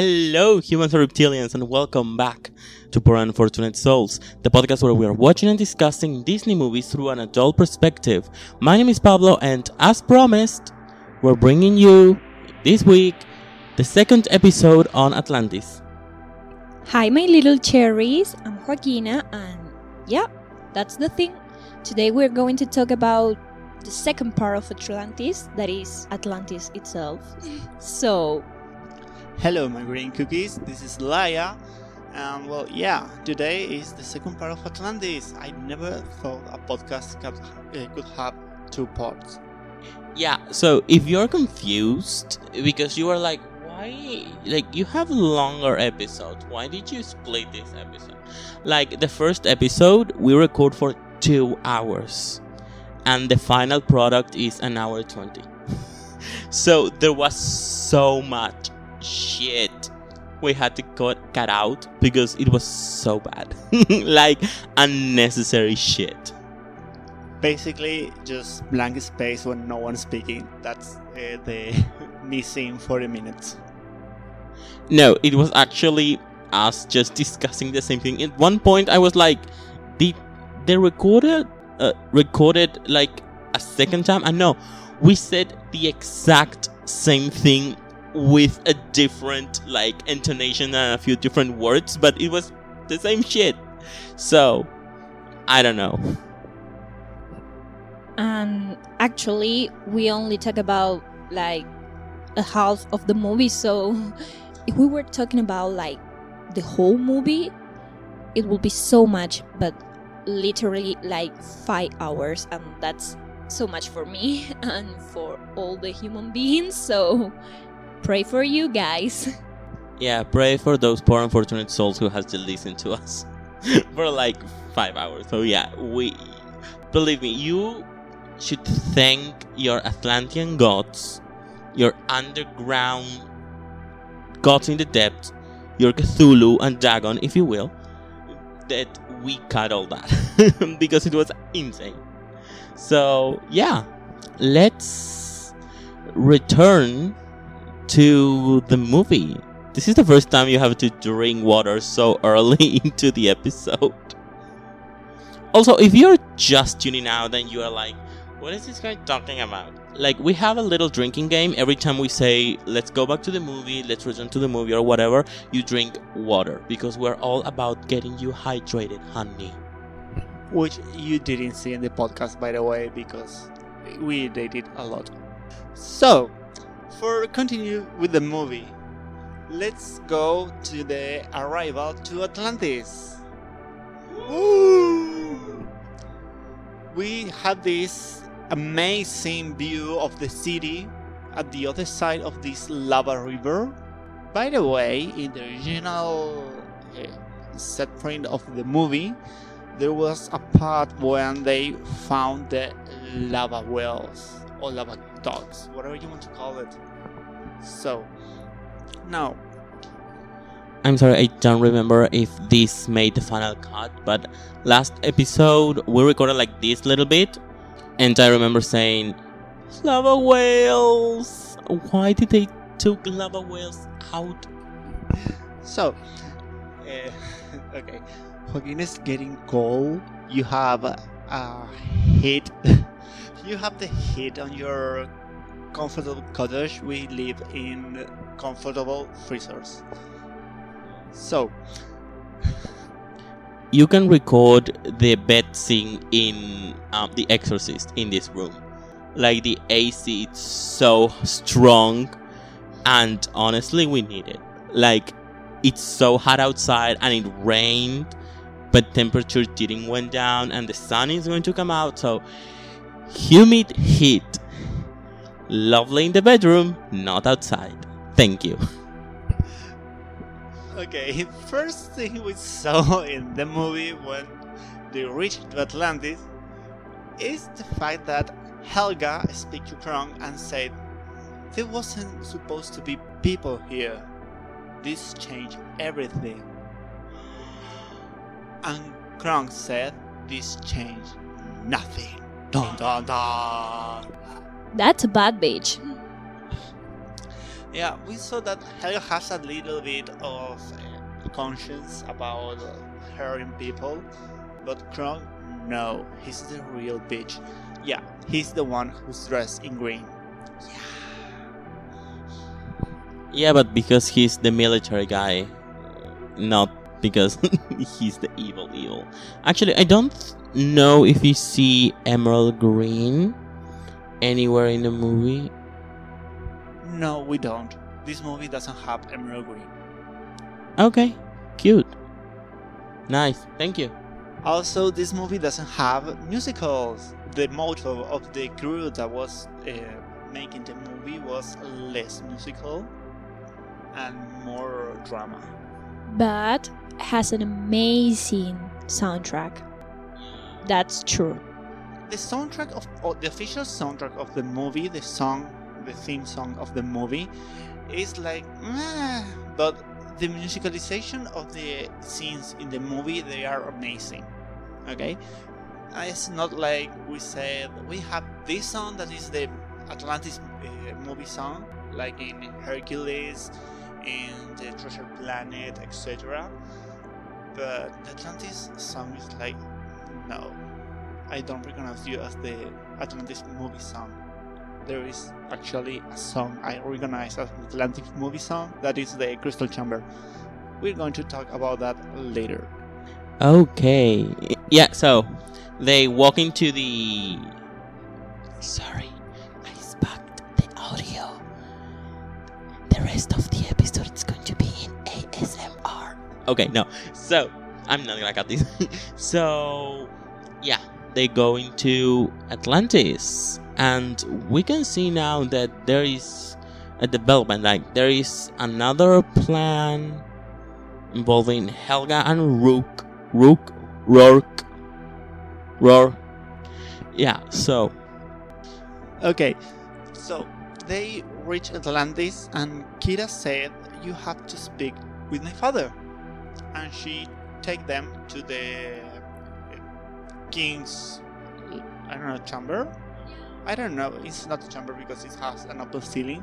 Hello, humans and reptilians, and welcome back to Poor Unfortunate Souls, the podcast where we are watching and discussing Disney movies through an adult perspective. My name is Pablo, and as promised, we're bringing you this week the second episode on Atlantis. Hi, my little cherries. I'm Joaquina, and yeah, that's the thing. Today we're going to talk about the second part of Atlantis, that is Atlantis itself. So, Hello, my green cookies. This is Laia. And well, yeah, today is the second part of Atlantis. I never thought a podcast could, uh, could have two parts. Yeah, so if you're confused because you are like, why? Like, you have longer episodes. Why did you split this episode? Like, the first episode we record for two hours, and the final product is an hour 20. so there was so much shit we had to cut, cut out because it was so bad. like, unnecessary shit. Basically, just blank space when no one's speaking. That's uh, the missing 40 minutes. No, it was actually us just discussing the same thing. At one point, I was like, "Did they recorded uh, recorded like a second time?" And no, we said the exact same thing with a different like intonation and a few different words, but it was the same shit. So, I don't know. and actually, we only talk about like a half of the movie. So, if we were talking about like the whole movie, it will be so much, but literally like five hours, and that's so much for me and for all the human beings. So, pray for you guys. Yeah, pray for those poor unfortunate souls who has to listen to us for like five hours. So yeah, we believe me, you should thank your Atlantean gods, your underground gods in the depths, your Cthulhu and Dagon, if you will, that we cut all that because it was insane. So yeah, let's return to the movie. This is the first time you have to drink water so early into the episode. Also, if you're just tuning out and you are like, what is this guy talking about? Like, we have a little drinking game. Every time we say, let's go back to the movie, let's return to the movie, or whatever, you drink water because we're all about getting you hydrated, honey. Which you didn't see in the podcast, by the way, because we dated a lot. So, for continue with the movie, let's go to the arrival to Atlantis. Woo! We have this amazing view of the city at the other side of this lava river. By the way, in the original uh, set print of the movie, there was a part when they found the lava wells or lava dogs, whatever you want to call it. So, now, I'm sorry, I don't remember if this made the final cut, but last episode we recorded like this little bit, and I remember saying, "Lava whales! Why did they took lava whales out?" so, uh, okay, Joaquin is getting cold. You have a heat. you have the heat on your comfortable cottage. We live in comfortable freezers. So, You can record the bed scene in um, The Exorcist in this room. Like the AC, it's so strong, and honestly, we need it. Like it's so hot outside and it rained, but temperature didn't went down, and the sun is going to come out. So humid heat, lovely in the bedroom, not outside. Thank you. okay, first thing we saw in the movie when they reached Atlantis is the fact that Helga speak to Krong and said there wasn't supposed to be people here. This changed everything. And Krong said this changed nothing. Dun dun dun. That's a bad bitch. Yeah, we saw that Helga has a little bit of uh, conscience about uh, hurting people, but Krong, no, he's the real bitch. Yeah, he's the one who's dressed in green. Yeah, but because he's the military guy, not because he's the evil evil. Actually, I don't know if you see Emerald Green anywhere in the movie. No, we don't. This movie doesn't have Emerald Green. Okay, cute. Nice, thank you. Also, this movie doesn't have musicals. The motto of the crew that was uh, making the movie was less musical and more drama. But has an amazing soundtrack. That's true. The soundtrack of the official soundtrack of the movie, the song, the theme song of the movie, is like, meh, but the musicalization of the scenes in the movie they are amazing. Okay, Uh, it's not like we said we have this song that is the Atlantis uh, movie song, like in Hercules, in the Treasure Planet, etc. But the Atlantis song is like, no, I don't recognize you as the Atlantis movie song. There is actually a song I recognize as Atlantic movie song that is the Crystal Chamber. We're going to talk about that later. Okay. Yeah, so they walk into the. Sorry, I sparked the audio. The rest of the episode is going to be in ASMR. Okay, no. So, I'm not gonna cut this. so, yeah, they go into Atlantis. And we can see now that there is a development. Like, there is another plan involving Helga and Rook. Rook, Rourke, Roar. Yeah, so Okay, so they reach Atlantis, and Kira said, "You have to speak with my father," and she take them to the uh, king's, I don't know, chamber. I don't know. It's not a chamber because it has an open ceiling,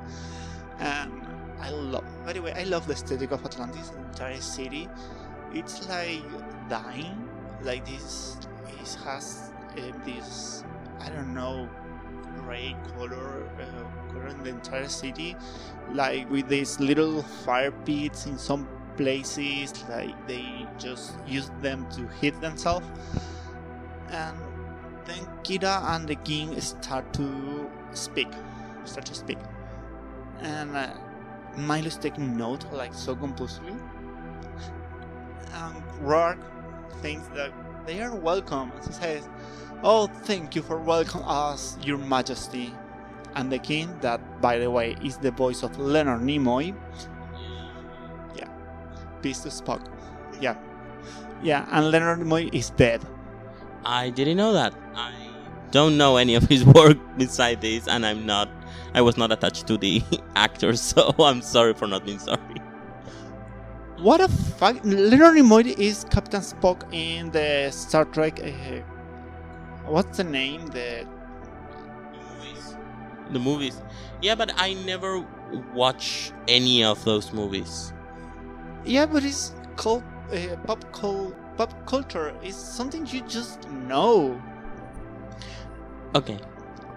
and I love. By the way, I love the aesthetic of Atlantis, the entire city. It's like dying, like this. It has uh, this. I don't know gray color, uh, color in the entire city, like with these little fire pits in some places, like they just use them to hit themselves. And then Kira and the king start to speak, start to speak, and uh, Milo's taking note like so composedly. And Rourke thinks that they are welcome, and says, Oh, thank you for welcoming us, Your Majesty. And the king, that by the way is the voice of Leonard Nimoy. Peace Spock. Yeah, yeah, and Leonard Nimoy is dead. I didn't know that. I don't know any of his work beside this, and I'm not. I was not attached to the actor, so I'm sorry for not being sorry. What a fuck! Leonard Nimoy is Captain Spock in the Star Trek. Uh, what's the name? The movies. The movies, yeah, but I never watch any of those movies. Yeah, but it's called uh, pop pop culture. It's something you just know. Okay,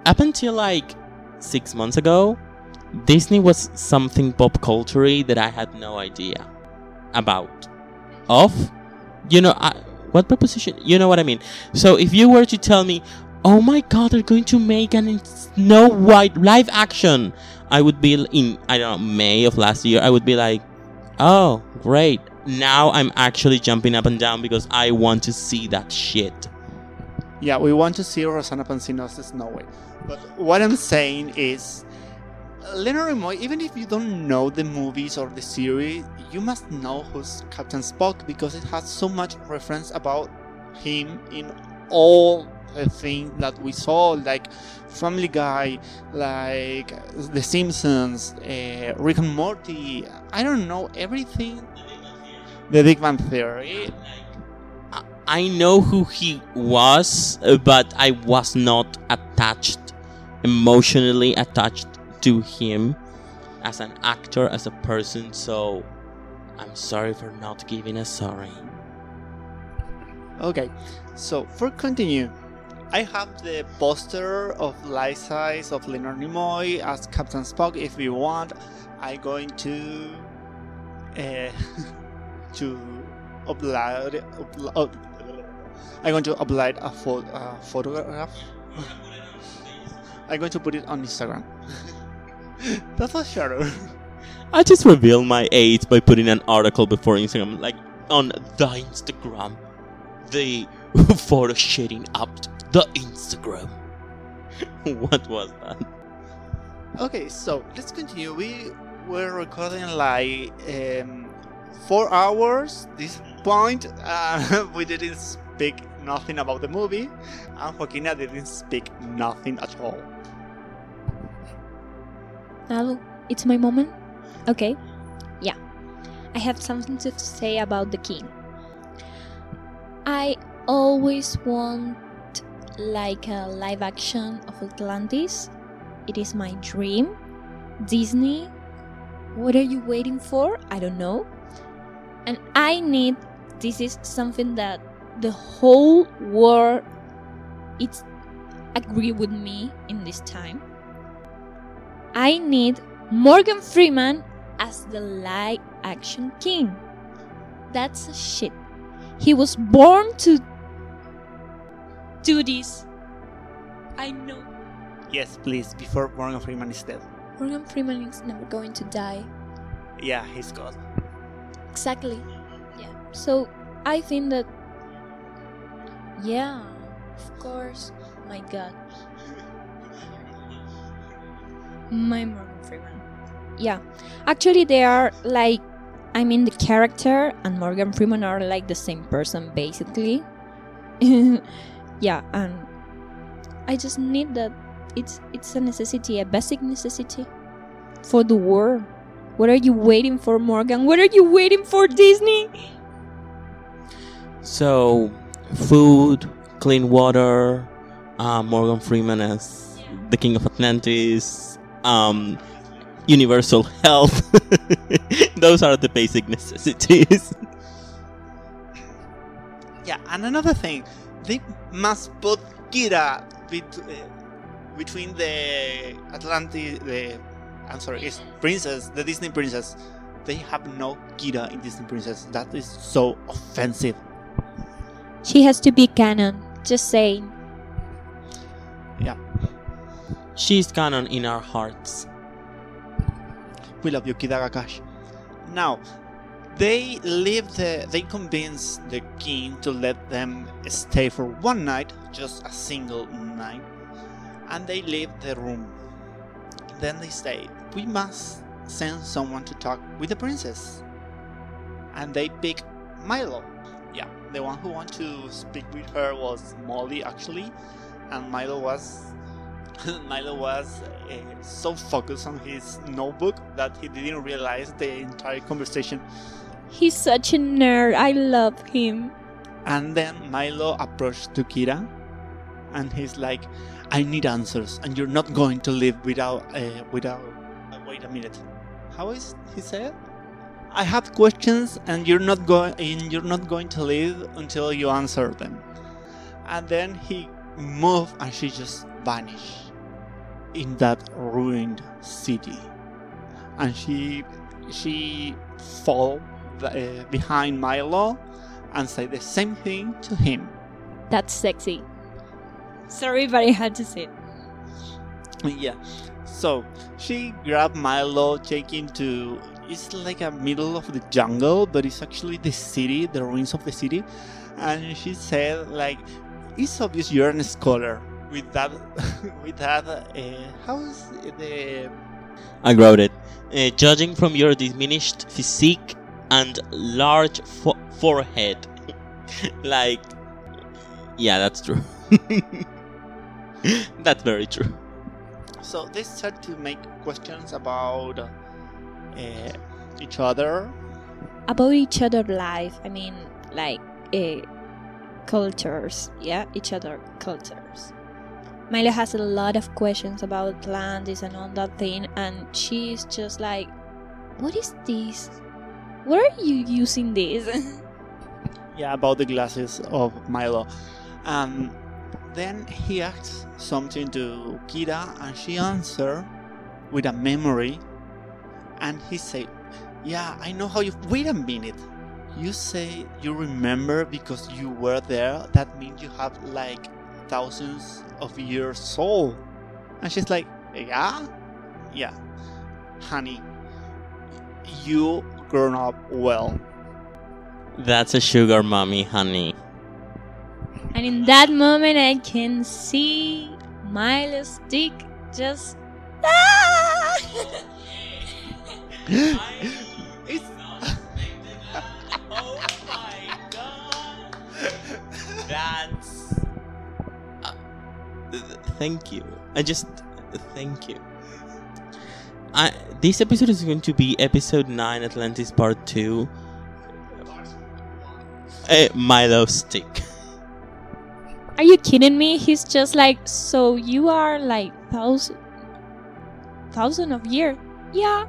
up until like six months ago, Disney was something pop culture that I had no idea about. Of, you know, I, what proposition? You know what I mean. So if you were to tell me, "Oh my God, they're going to make an Snow White live action," I would be in I don't know May of last year. I would be like, "Oh, great!" Now I'm actually jumping up and down because I want to see that shit. Yeah, we want to see Rosanna Pansino's Snow White. But what I'm saying is, Leonard Nimoy, even if you don't know the movies or the series, you must know who's Captain Spock because it has so much reference about him in all the thing that we saw, like Family Guy, like The Simpsons, uh, Rick and Morty. I don't know everything. The Big Bang Theory. I- I know who he was, but I was not attached, emotionally attached to him. as an actor, as a person. So I'm sorry for not giving a sorry. Okay, so for continue, I have the poster of life size of Leonard Nimoy as Captain Spock. If you want, I'm going to uh, to upload. upload I'm going to upload a pho- uh, photograph. I'm going to put it on Instagram. That's a shadow. I just revealed my age by putting an article before Instagram, like on the Instagram. The photo shading up the Instagram. what was that? Okay, so let's continue. We were recording like um, four hours. This point, uh, we didn't speak nothing about the movie, and Joaquina didn't speak nothing at all. Now it's my moment. Okay. Yeah. I have something to say about the king. I always want like a live action of Atlantis. It is my dream. Disney, what are you waiting for? I don't know. And I need this is something that the whole world it's agree with me in this time. I need Morgan Freeman as the live action king. That's a shit. He was born to do this. I know. Yes, please, before Morgan Freeman is dead. Morgan Freeman is never going to die. Yeah, he's God. Exactly. Yeah. So I think that. Yeah, of course. My God. My Morgan Freeman. Yeah. Actually, they are like. I mean, the character and Morgan Freeman are like the same person, basically. yeah, and I just need that. It's it's a necessity, a basic necessity for the world. What are you waiting for, Morgan? What are you waiting for, Disney? So, food, clean water, uh, Morgan Freeman as the King of Atlantis, um, universal health. Those are the basic necessities. Yeah, and another thing, they must put Kira bet- uh, between the Atlantis, the I'm sorry, it's princess, the Disney princess. They have no Kira in Disney princess. That is so offensive. She has to be canon. Just saying. Yeah. She's canon in our hearts. We love you, Kida Gakash. Now, they leave the. They convince the king to let them stay for one night, just a single night, and they leave the room. Then they say, "We must send someone to talk with the princess," and they pick Milo. Yeah, the one who wanted to speak with her was Molly actually, and Milo was Milo was uh, so focused on his notebook that he didn't realize the entire conversation. He's such a nerd. I love him. And then Milo approached to Kira, and he's like, "I need answers, and you're not going to live without uh, without." Uh, wait a minute. How is he said? I have questions, and you're not going. You're not going to live until you answer them. And then he moved, and she just vanished in that ruined city. And she she fall uh, behind Milo and say the same thing to him. That's sexy. Sorry, but I had to say it. Yeah. So she grabbed Milo, taking to it's like a middle of the jungle, but it's actually the city, the ruins of the city. And she said like, "It's obvious you're a scholar." With that, with that, uh, how is the I wrote it. Uh, judging from your diminished physique and large fo- forehead. like, yeah, that's true. that's very true. so they start to make questions about uh, each other. About each other life. I mean, like, uh, cultures. Yeah, each other cultures. Milo has a lot of questions about Atlantis and all that thing, and she's just like, "What is this? Where are you using this?" yeah, about the glasses of Milo. And then he asks something to Kira, and she answers with a memory. And he say, "Yeah, I know how you. Wait a minute. You say you remember because you were there. That means you have like thousands of years old." And she's like, "Yeah, yeah, honey, you grown up well." That's a sugar mommy, honey. and in that moment, I can see Milo's dick just. Ah! It's- oh my god! That's. Uh, th- th- thank you. I just. Thank you. I, this episode is going to be episode 9 Atlantis Part 2. Uh, Milo Stick. Are you kidding me? He's just like, so you are like thousand, thousand of year? Yeah.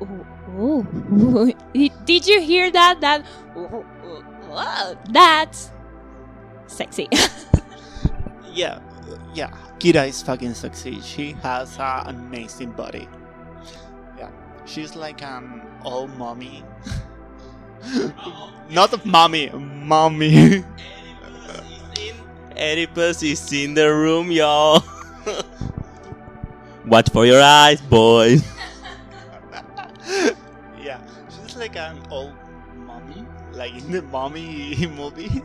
Oh, oh. did you hear that? That, oh, that's sexy. yeah, yeah. Kira is fucking sexy. She has an amazing body. Yeah, she's like an old mommy. Not a mommy, mommy. Oedipus is in the room, y'all. Watch for your eyes, boys. yeah, she's like an old mommy, like in the mommy movie.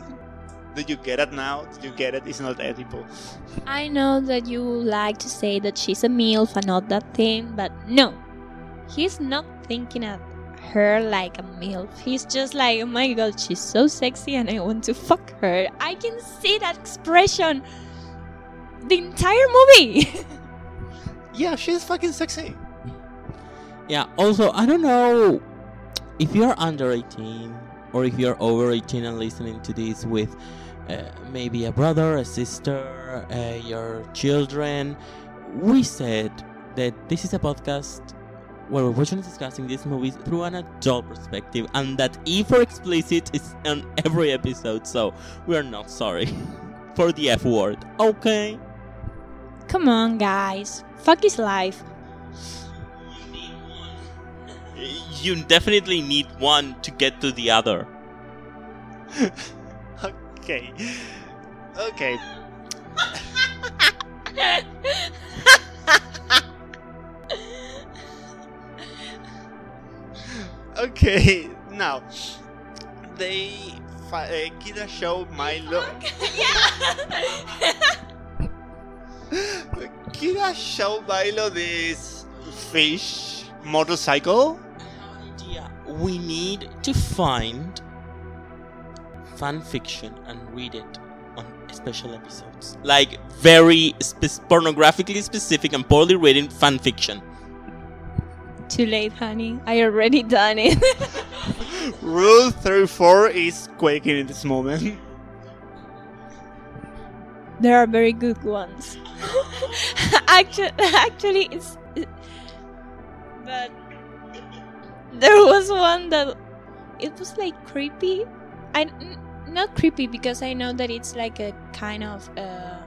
Do you get it now? Do you get it? It's not edible. I know that you like to say that she's a MILF and not that thing, but no. He's not thinking of her like a MILF. He's just like, oh my god, she's so sexy and I want to fuck her. I can see that expression the entire movie. Yeah, she's fucking sexy. Yeah, also, I don't know if you're under 18 or if you're over 18 and listening to this with uh, maybe a brother, a sister, uh, your children. We said that this is a podcast where we're watching and discussing these movies through an adult perspective, and that E for explicit is on every episode, so we are not sorry for the F word, okay? Come on, guys. Fuck is life. You definitely need one to get to the other. Okay. Okay. Okay. Now, they fi- uh, Kira show Milo. Kira show Milo this fish motorcycle. idea. We need to find fan fiction and read it on special episodes. Like very spe- pornographically specific and poorly written fan fiction. Too late, honey. I already done it. Rule 34 is quaking in this moment. there are very good ones. actually, actually, it's. But there was one that it was like creepy. I n- not creepy because I know that it's like a kind of. Uh,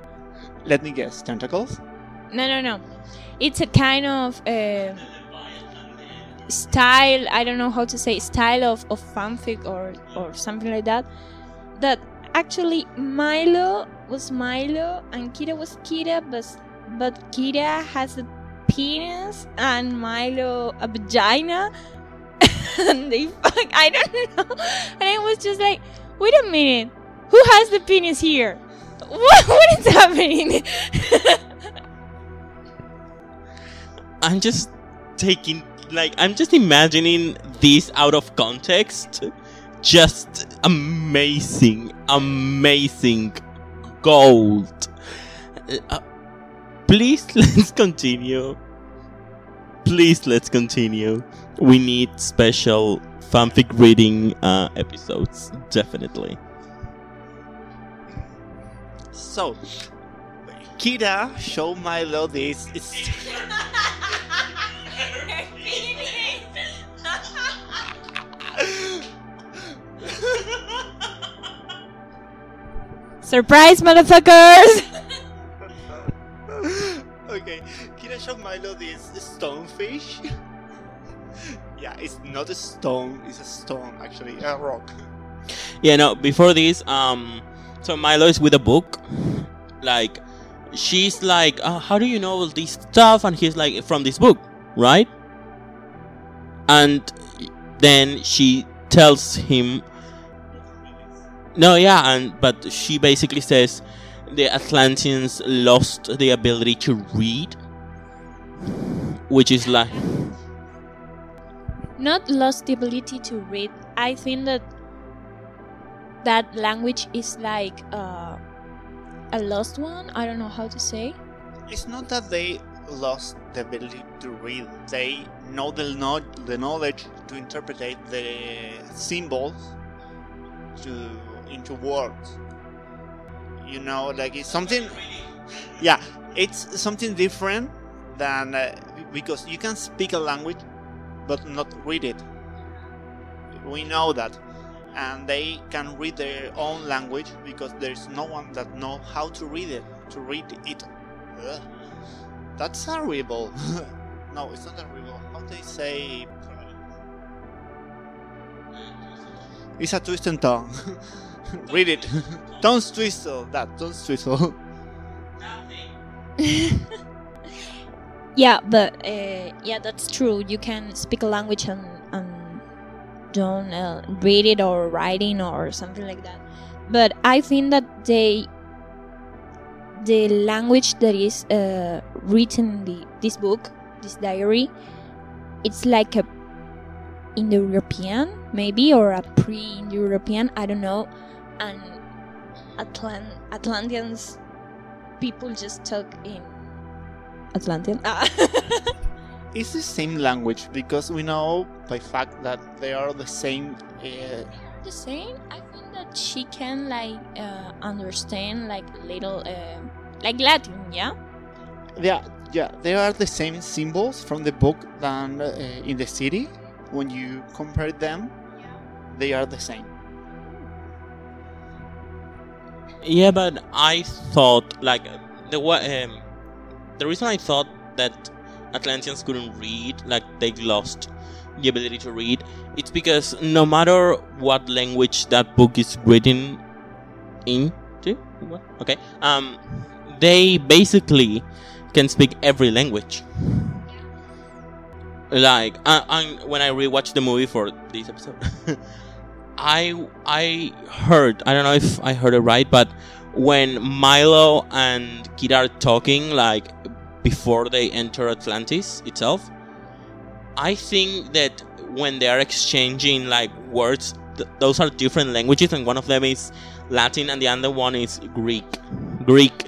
Let me guess, tentacles? no, no, no. It's a kind of. Uh, style i don't know how to say style of, of fanfic or or something like that that actually milo was milo and kira was kira but but kira has a penis and milo a vagina. And they fuck i don't know. And i was just like wait a minute who has the penis here? What, what is happening? I'm just taking like I'm just imagining this out of context. Just amazing, amazing gold. Uh, please let's continue. Please let's continue. We need special fanfic reading uh, episodes, definitely. So, Kira show Milo this. Surprise, motherfuckers! okay, Kira show Milo this stonefish. yeah, it's not a stone. It's a stone actually, a rock. Yeah, no. Before this, um, so Milo is with a book. Like, she's like, uh, "How do you know all this stuff?" And he's like, "From this book, right?" And then she tells him, "No, yeah," and but she basically says the Atlanteans lost the ability to read, which is like, Not lost the ability to read. I think that that language is like uh, a lost one. I don't know how to say. It's not that they lost the ability to read. They know the, no- the knowledge to interpret the symbols to into words. You know, like it's something. Yeah, it's something different than uh, because you can speak a language, but not read it. We know that, and they can read their own language because there's no one that know how to read it. To read it. Ugh. That's horrible. no, it's not horrible. How they say? It's a twist and tongue. Read it. don't twistle that. Don't twistle. Yeah, but uh, yeah, that's true. You can speak a language and, and don't uh, read it or writing or something like that. But I think that they the language that is uh, written in the, this book, this diary, it's like a Indo-European maybe or a pre-Indo-European. I don't know. And Atlant- Atlanteans people just talk in Atlantean. Ah. It's the same language because we know by fact that they are the same. Uh, the same. I think that she can like uh, understand like little uh, like Latin, yeah. yeah, yeah, they are the same symbols from the book than uh, in the city. When you compare them, they are the same. Yeah, but I thought like the um, the reason I thought that Atlanteans couldn't read, like they lost the ability to read, it's because no matter what language that book is written what? okay, um, they basically can speak every language. Like, uh, and when I rewatched the movie for this episode, I I heard I don't know if I heard it right, but when Milo and Kira are talking, like before they enter Atlantis itself, I think that when they are exchanging like words, th- those are different languages, and one of them is Latin and the other one is Greek. Greek.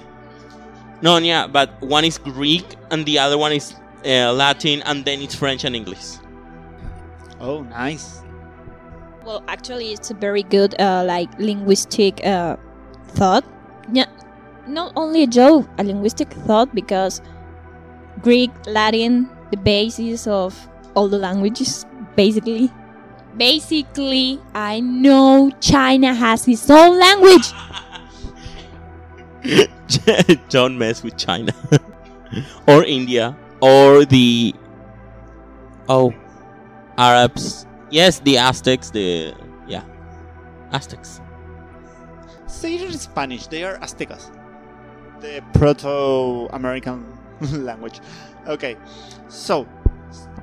No, yeah, but one is Greek and the other one is uh, Latin, and then it's French and English. Oh, nice. Well, actually, it's a very good uh, like linguistic uh, thought. Yeah, not only a joke, a linguistic thought because Greek, Latin, the basis of all the languages, basically. Basically, I know China has its own language. Don't mess with China or India or the oh Arabs. Yes, the Aztecs. The yeah Aztecs. Say it in Spanish. They are Aztecas. The Proto-American language. Okay, so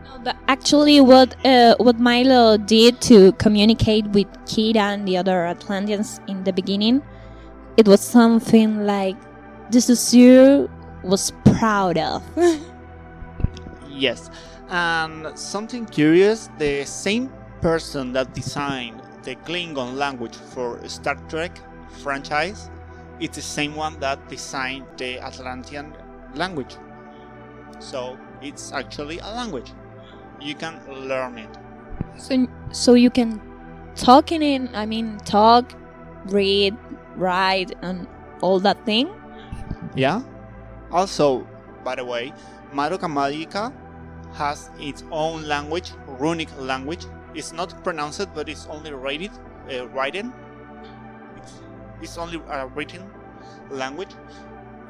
No, but actually, what uh, what Milo did to communicate with Kira and the other Atlanteans in the beginning, it was something like the Saussure was proud of. yes, and something curious: the same person that designed the Klingon language for Star Trek franchise, it's the same one that designed the Atlantean language. So it's actually a language. You can learn it. so, so you can talk in it. I mean, talk, read, write, and all that thing. Yeah. Also, by the way, Madoka Magica has its own language, runic language. It's not pronounced, but it's only rated, uh, written. It's, it's only a written language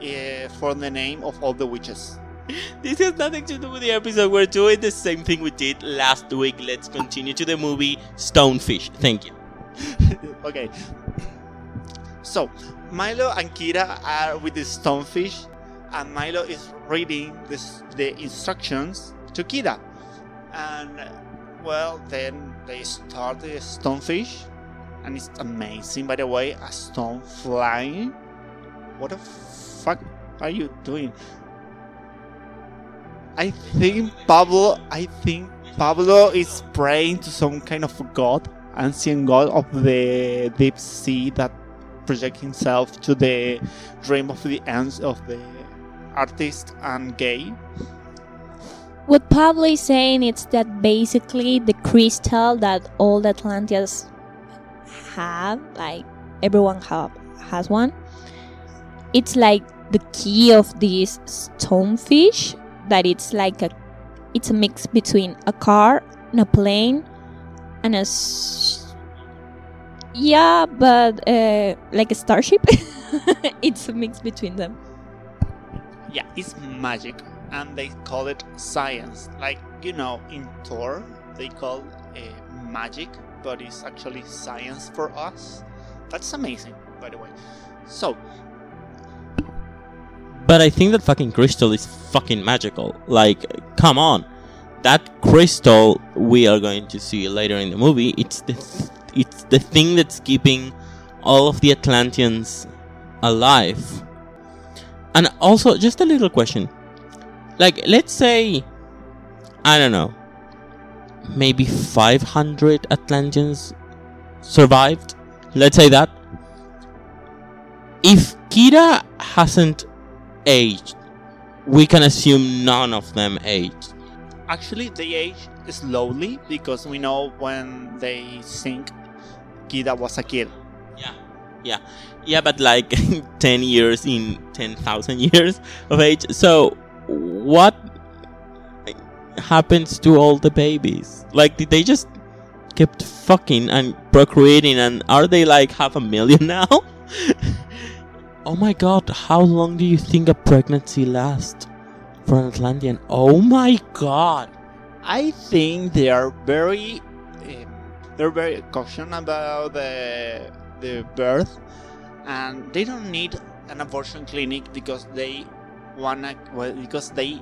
uh, for the name of all the witches. This has nothing to do with the episode. We're doing the same thing we did last week. Let's continue to the movie Stonefish. Thank you. okay. So, Milo and Kira are with the stonefish, and Milo is reading this, the instructions to Kira. And, well, then they start the stonefish, and it's amazing, by the way, a stone flying. What the fuck are you doing? I think Pablo, I think Pablo is praying to some kind of god, ancient god of the deep sea that project himself to the dream of the ends of the artist and gay. What Pablo is saying is that basically the crystal that all the Atlanteans have, like everyone have has one. It's like the key of this stonefish that it's like a it's a mix between a car and a plane and a yeah but uh, like a starship. It's a mix between them. Yeah, it's magic, and they call it science. Like you know, in Thor, they call it magic, but it's actually science for us. That's amazing, by the way. So, But I think that fucking crystal is fucking magical. Like, come on. That crystal we are going to see later in the movie, it's the th- it's the thing that's keeping all of the Atlanteans alive. And also just a little question. Like, let's say I don't know. Maybe 500 Atlanteans survived. Let's say that. If Kira hasn't aged, we can assume none of them aged. actually, they age slowly because we know when they sink, Kida was a kid. Yeah. Yeah. Yeah, but like 10 years in 10,000 years of age. So, what happens to all the babies? Like, did they just kept fucking and procreating and are they like half a million now? oh my god, how long do you think a pregnancy lasts for an Atlantean? Oh my god. I think they are very, um, they're very cautious about the the birth, and they don't need an abortion clinic because they wanna, well, because they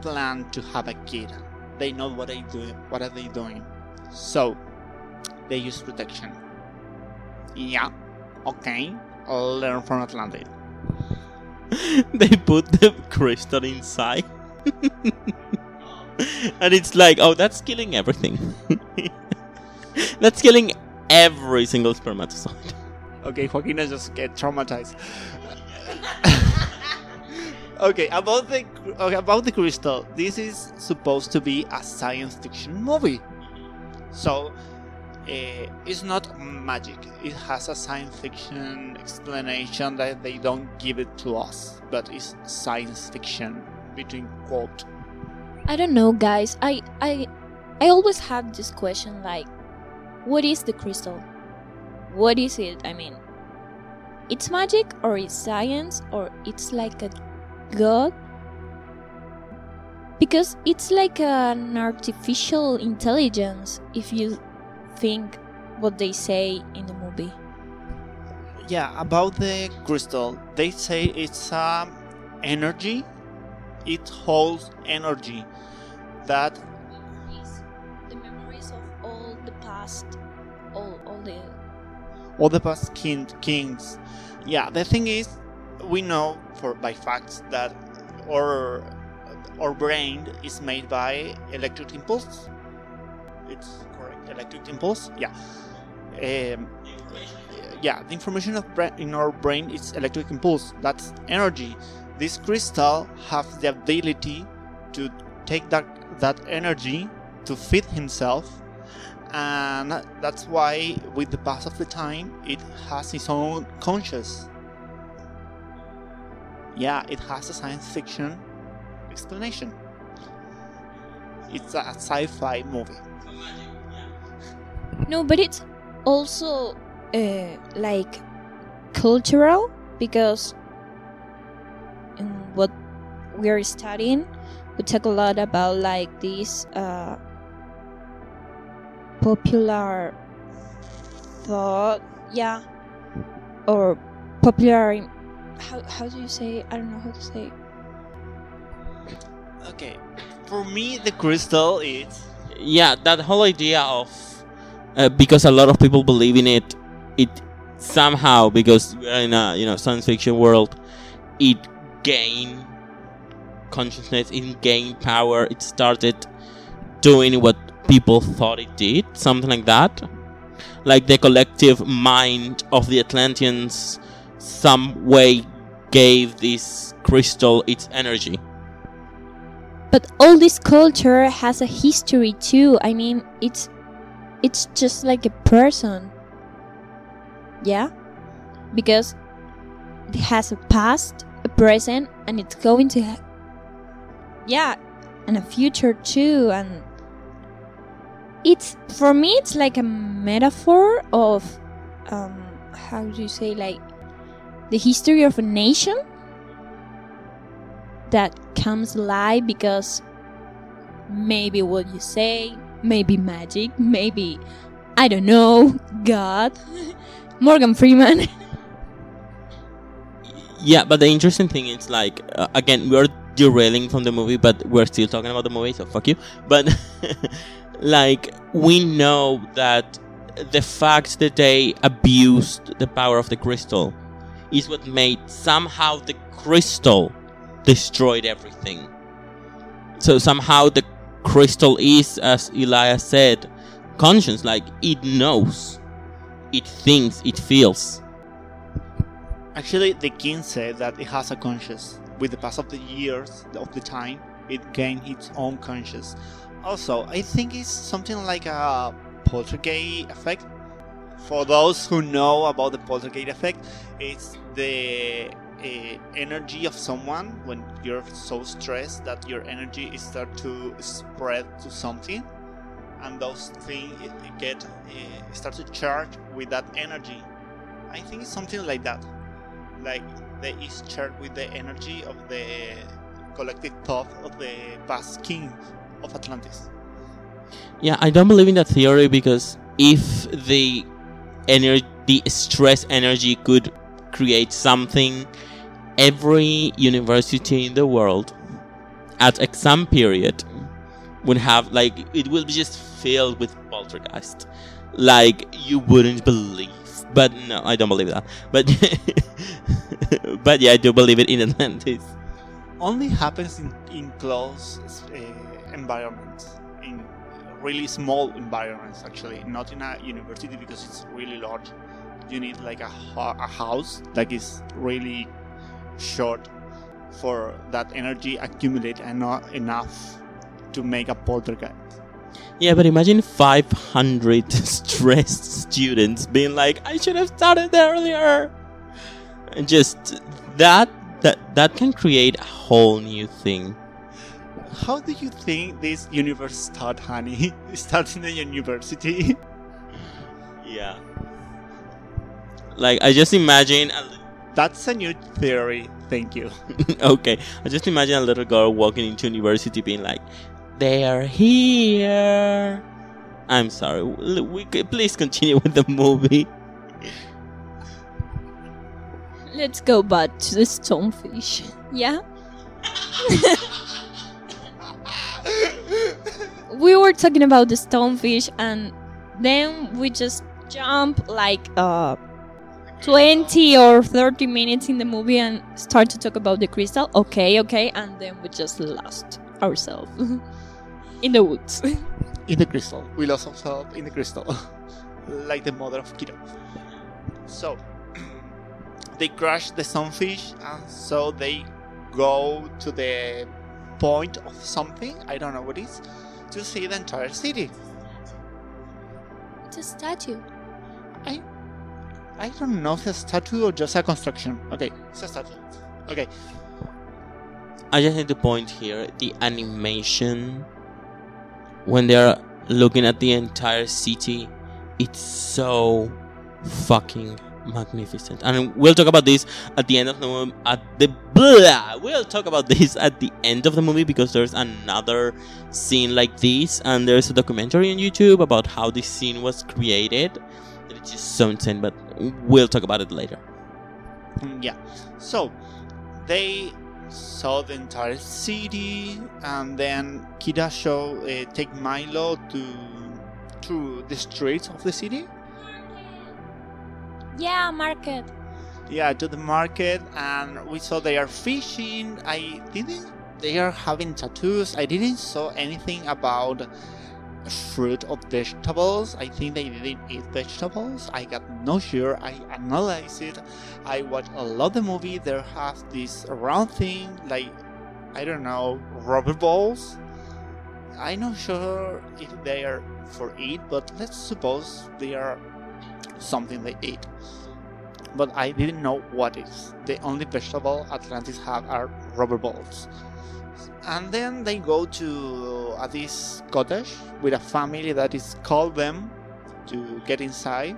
plan to have a kid. They know what they do, what are they doing, so they use protection. Yeah, okay, I'll learn from Atlantis. they put the crystal inside. and it's like, oh, that's killing everything. that's killing every single spermatozoid. Okay, Joaquina just get traumatized. Okay, about the okay, about the crystal. This is supposed to be a science fiction movie, so uh, it's not magic. It has a science fiction explanation that they don't give it to us, but it's science fiction between quote. i don't know guys i i i always have this question like what is the crystal what is it i mean it's magic or it's science or it's like a god because it's like an artificial intelligence if you think what they say in the movie Yeah, about the crystal, they say it's um, energy. It holds energy that the memories of all the past all all the all the past king, kings. Yeah, the thing is, we know for by facts that our our brain is made by electric impulse. It's correct, electric impulse. Yeah. Um, yeah, the information in our brain is electric impulse. That's energy. This crystal has the ability to take that that energy to feed himself and that's why with the pass of the time it has its own conscious yeah, it has a science fiction explanation. It's a sci-fi movie. No, but it's also uh, like cultural because in what we are studying, we talk a lot about like this uh, popular thought, yeah, or popular. How how do you say? I don't know how to say. Okay, for me, the crystal is yeah that whole idea of uh, because a lot of people believe in it it somehow because we're in a you know science fiction world it gained consciousness it gained power it started doing what people thought it did something like that like the collective mind of the atlanteans some way gave this crystal its energy But all this culture has a history too. I mean, it's it's just like a person. Yeah? Because it has a past, a present, and it's going to ha- yeah, and a future too and it's for me it's like a metaphor of um how do you say like the history of a nation that comes alive because maybe what you say, maybe magic, maybe I don't know, God, Morgan Freeman. yeah but the interesting thing is like uh, again we're derailing from the movie but we're still talking about the movie so fuck you but like we know that the fact that they abused the power of the crystal is what made somehow the crystal destroyed everything so somehow the crystal is as elias said conscious like it knows it thinks it feels Actually, the king said that it has a conscience. With the pass of the years, of the time, it gained its own conscience. Also, I think it's something like a poltergeist effect. For those who know about the poltergeist effect, it's the uh, energy of someone when you're so stressed that your energy start to spread to something, and those things get uh, start to charge with that energy. I think it's something like that like they is shared with the energy of the collective thought of the past king of Atlantis. Yeah, I don't believe in that theory because if the energy, the stress energy could create something, every university in the world at exam period would have like it will be just filled with poltergeist, like you wouldn't believe. But no, I don't believe that. But but yeah, I do believe it in Atlantis. Only happens in, in close uh, environments, really small environments actually, not in a university because it's really large. You need like a, a house that is really short for that energy accumulate and not enough to make a poltergeist. Yeah, but imagine 500 stressed students being like, I should have started earlier. And just that that that can create a whole new thing. How do you think this universe start, honey? Start in the university? Yeah. Like I just imagine a li- That's a new theory. Thank you. okay, I just imagine a little girl walking into university being like, "They are here." I'm sorry. w- We could please continue with the movie. Let's go back to the stonefish. Yeah? We were talking about the stonefish and then we just jump like uh 20 or 30 minutes in the movie and start to talk about the crystal. Okay, okay, and then we just lost ourselves in the woods. In the crystal. We lost ourselves in the crystal. like the mother of Kiro. So, they crush the sunfish, and so they go to the point of something, I don't know what it is, to see the entire city. it's a statue. I I don't know if it's a statue or just a construction. Okay, it's a statue. Okay. I just need to point here the animation when they're looking at the entire city. It's so fucking magnificent. And we'll talk about this at the end of the movie. At the blah, we'll talk about this at the end of the movie because there's another scene like this, and there's a documentary on YouTube about how this scene was created. It's just so insane, but we'll talk about it later. Mm, Yeah. So they saw the entire city, and then Kira show uh, take Milo to to the streets of the city. Yeah, market. Yeah, to the market, and we saw they are fishing. I didn't. They are having tattoos. I didn't saw anything about fruit or vegetables. I think they didn't eat vegetables. I got no sure. I analyzed it. I watched a lot of the movie. There has this round thing like I don't know rubber balls. I'm not sure if they are for eat, but let's suppose they are something they eat. But I didn't know what is. The only vegetable Atlantis have are rubber balls. And then they go to uh, this cottage with a family that is called them to get inside.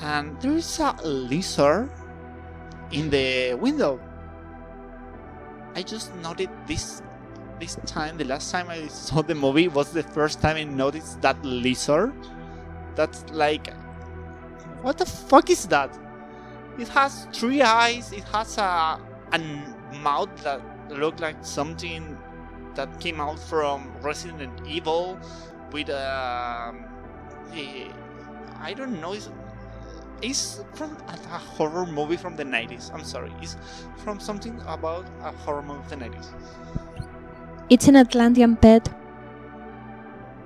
And there is a lizard in the window. I just noted this this time. The last time I saw the movie was the first time I noticed that lizard. That's like, what the fuck is that? It has three eyes. It has a a mouth that look like something that came out from Resident Evil with um, a I don't know. It's, it's from a, a horror movie from the 90s. I'm sorry. It's from something about a horror movie of the 90s. It's an Atlantean pet.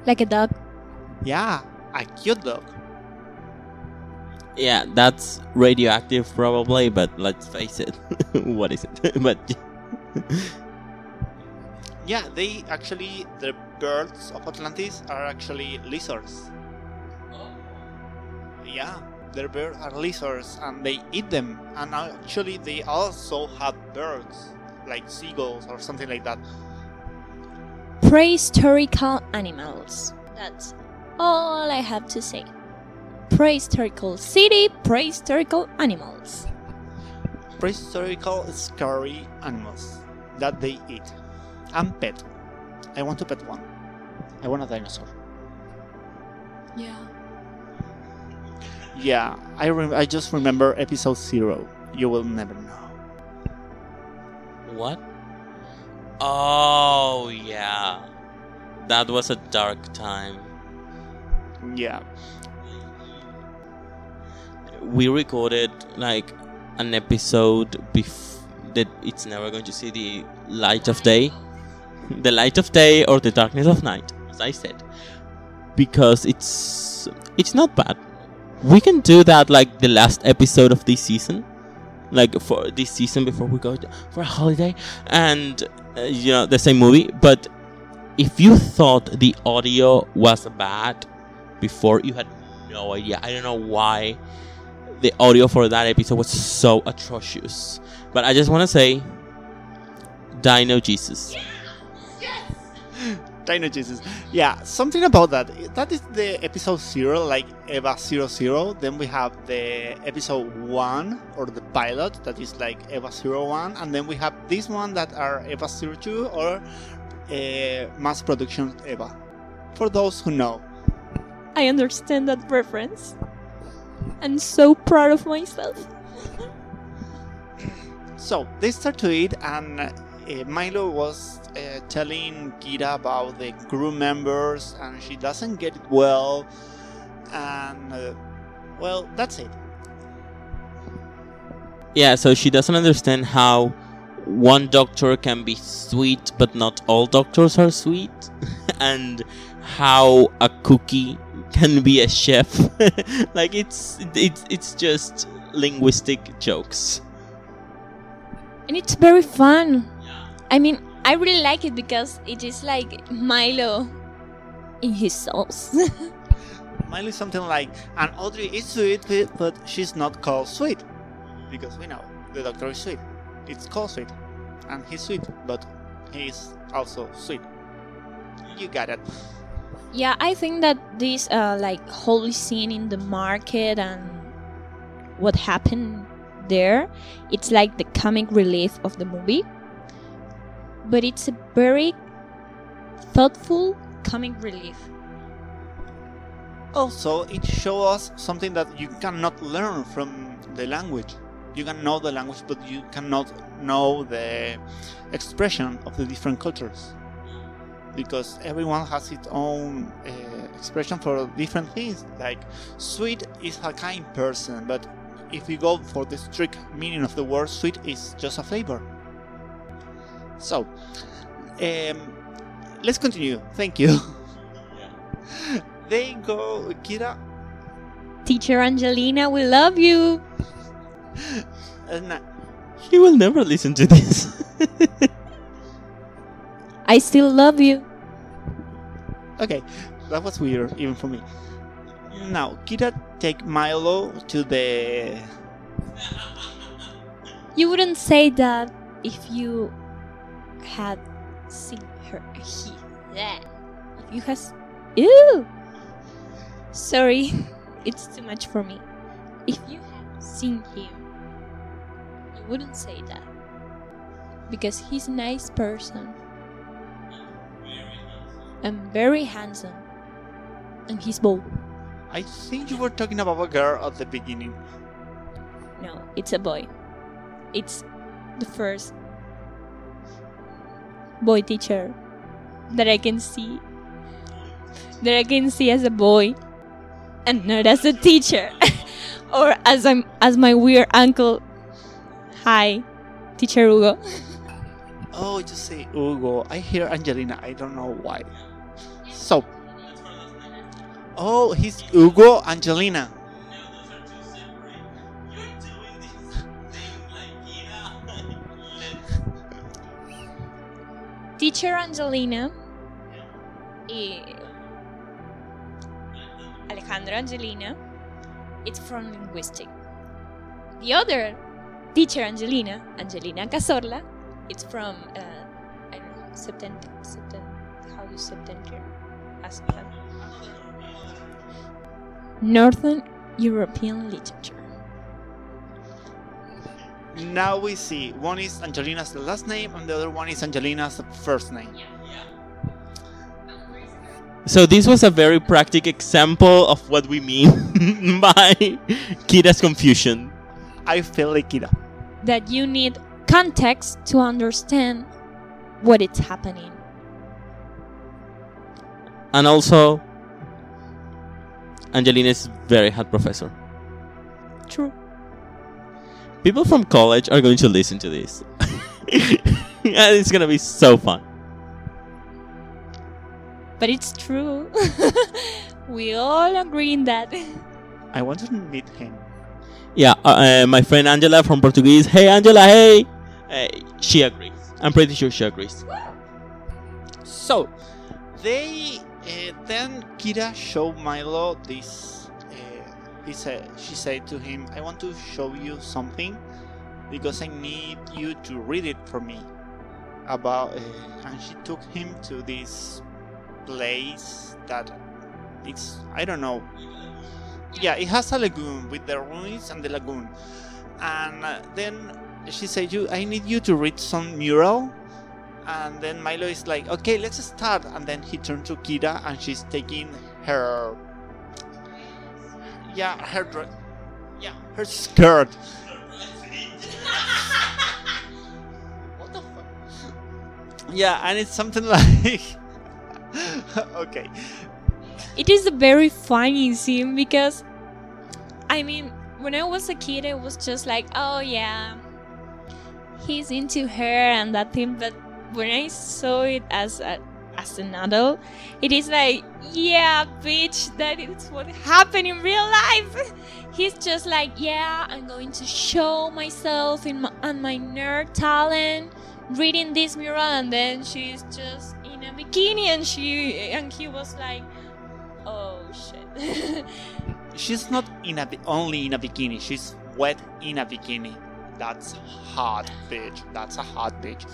Like a dog. Yeah, a cute dog. Yeah, that's radioactive probably, but let's face it. what is it? but Yeah, they actually the birds of Atlantis are actually lizards. Yeah, their birds are lizards and they eat them. And actually, they also have birds like seagulls or something like that. Prehistorical animals. That's all I have to say. Prehistorical city, prehistorical animals. Prehistorical scary animals that they eat and pet. I want to pet one. I want a dinosaur. Yeah. Yeah, I rem- I just remember episode zero. You will never know. what? Oh yeah, that was a dark time. Yeah, We recorded like an episode bef- that it's never going to see the light of day, the light of day or the darkness of night, as I said, because it's it's not bad. We can do that like the last episode of this season, like for this season before we go for a holiday, and uh, you know the same movie. But if you thought the audio was bad before, you had no idea. I don't know why the audio for that episode was so atrocious. But I just want to say, Dino Jesus. Dino Jesus. Yeah, something about that. That is the episode zero, like Eva zero zero. Then we have the episode one or the pilot that is like Eva zero one, and then we have this one that are Eva zero two or uh, mass production Eva. For those who know. I understand that reference. I'm so proud of myself. So they start to eat, and uh, Milo was uh, telling Kira about the crew members, and she doesn't get it well. And uh, well, that's it. Yeah, so she doesn't understand how one doctor can be sweet, but not all doctors are sweet, and how a cookie can be a chef. like it's it's it's just linguistic jokes. And it's very fun. I mean, I really like it because it is like Milo in his sauce. Milo is something like, and Audrey is sweet, but- but she's not called sweet because we know the doctor is sweet. It's called sweet. and he's sweet, but he's also sweet. You got it. Yeah, I think that this uh, like holy scene in the market and what happened there, it's like the comic relief of the movie. But it's a very thoughtful comic relief. Also, it shows us something that you cannot learn from the language. You can know the language, but you cannot know the expression of the different cultures. Because everyone has its own uh, expression for different things. Like, sweet is a kind person, but if you go for the strict meaning of the word, sweet is just a flavor. So, um, let's continue. Thank you. they go, Kira Teacher Angelina, we love you. and uh, He will never listen to this. I still love you. Okay, that was weird even for me. Now, Kira take Milo to the. You wouldn't say that if you had seen her. He, yeah. If you has. Ew! Sorry, it's too much for me. If you had seen him, you wouldn't say that. Because he's a nice person. And very handsome. And he's bold. I think you were talking about a girl at the beginning. No, it's a boy. It's the first boy teacher that I can see. That I can see as a boy and not as a teacher. or as I'm as my weird uncle. Hi, teacher Hugo. Oh, you say Hugo. I hear Angelina. I don't know why. So. Oh, he's Hugo Angelina. Teacher Angelina y Alejandro Angelina, it's from linguistic. The other teacher Angelina, Angelina Casorla, it's from uh, I don't know, September, how do you September? As, as Northern European literature. Now we see one is Angelina's last name and the other one is Angelina's first name. so this was a very practical example of what we mean by Kira's confusion. I feel like Kira. That you need context to understand what is happening. And also, Angelina is very hot professor. True. People from college are going to listen to this. and it's gonna be so fun. But it's true. we all agree in that. I want to meet him. Yeah, uh, uh, my friend Angela from Portuguese. Hey, Angela, hey! Uh, she agrees. I'm pretty sure she agrees. So, they uh, then Kira showed Milo this. Uh, he said, she said to him, "I want to show you something because I need you to read it for me." About, uh, and she took him to this place that it's I don't know. Yeah, it has a lagoon with the ruins and the lagoon, and uh, then she said, "You, I need you to read some mural." And then Milo is like, okay, let's start. And then he turned to Kira and she's taking her. Yeah, her dress. Yeah, her skirt. what the fuck? Yeah, and it's something like. okay. It is a very funny scene because, I mean, when I was a kid, I was just like, oh yeah, he's into her and that thing. But when I saw it as a as an adult, it is like, yeah, bitch, that is what happened in real life. He's just like, yeah, I'm going to show myself in my, and my nerd talent, reading this mural, and then she's just in a bikini, and she and he was like, oh shit. She's not in a only in a bikini. She's wet in a bikini. that's hot, bitch. That's a hot bitch.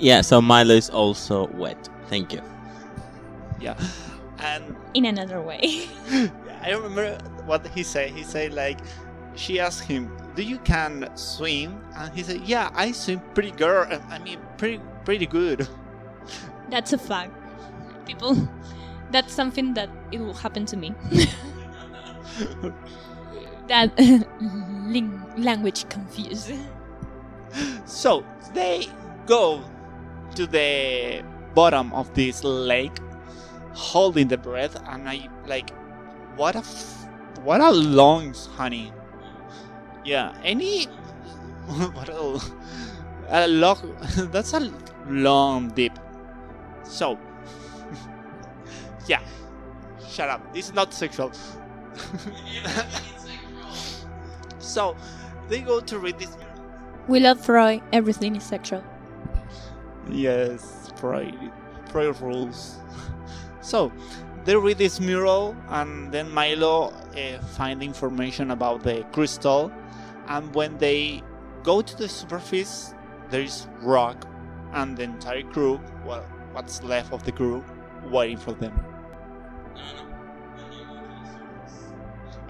Yeah, so Milo is also wet. Thank you. Yeah, and In another way. I remember what he said. He said like, she asked him, "Do you can swim?" And he said, "Yeah, I swim pretty girl. Uh, I mean, pretty pretty good." That's a fact. People, that's something that it will happen to me. that language confused. So they go to the bottom of this lake, holding the breath, and I like, what a f- what a lungs, honey. Yeah, any what a, a long that's a long dip. So yeah, shut up. This is not sexual. so they go to read this We love Freud. Everything is sexual. Yes. Freud rules. So, they read this mural, and then Milo uh, find information about the crystal. And when they go to the superfice, there is rock, and the entire crew, well, what's left of the crew, waiting for them.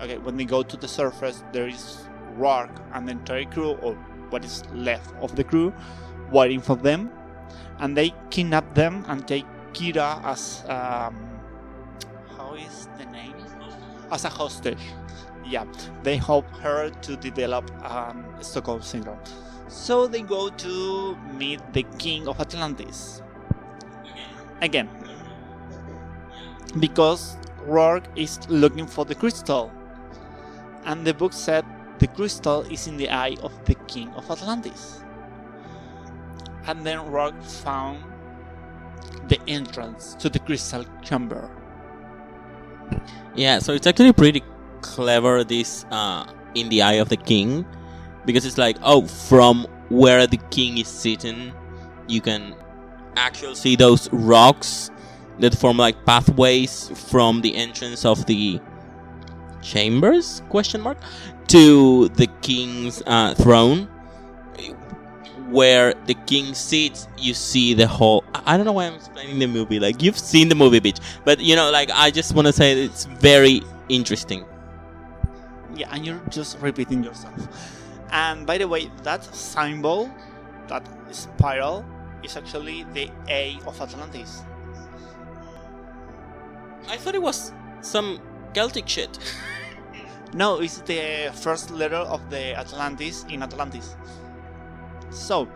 Okay, when they go to the surface, there is rock, and the entire crew, or what is left of the crew, waiting for them and they kidnap them and take Kira as um, how is the name? As a hostage. Yeah, they help her to develop um, Stockholm syndrome. So they go to meet the king of Atlantis. Again, because Rourke is looking for the crystal, and the book said the crystal is in the eye of the king of Atlantis and then Rourke found the entrance to the crystal chamber. Yeah, so it's actually pretty clever this uh in the eye of the king because it's like oh from where the king is sitting you can actually see those rocks that form like pathways from the entrance of the chambers question mark to the king's uh, throne where the king sits, you see the whole. I don't know why I'm explaining the movie. Like you've seen the movie, bitch. But you know, like I just want to say it's very interesting. Yeah, and you're just repeating yourself. And by the way, that symbol, that spiral, is actually the A of Atlantis. I thought it was some Celtic shit. No, it's the first letter of the Atlantis in Atlantis. So,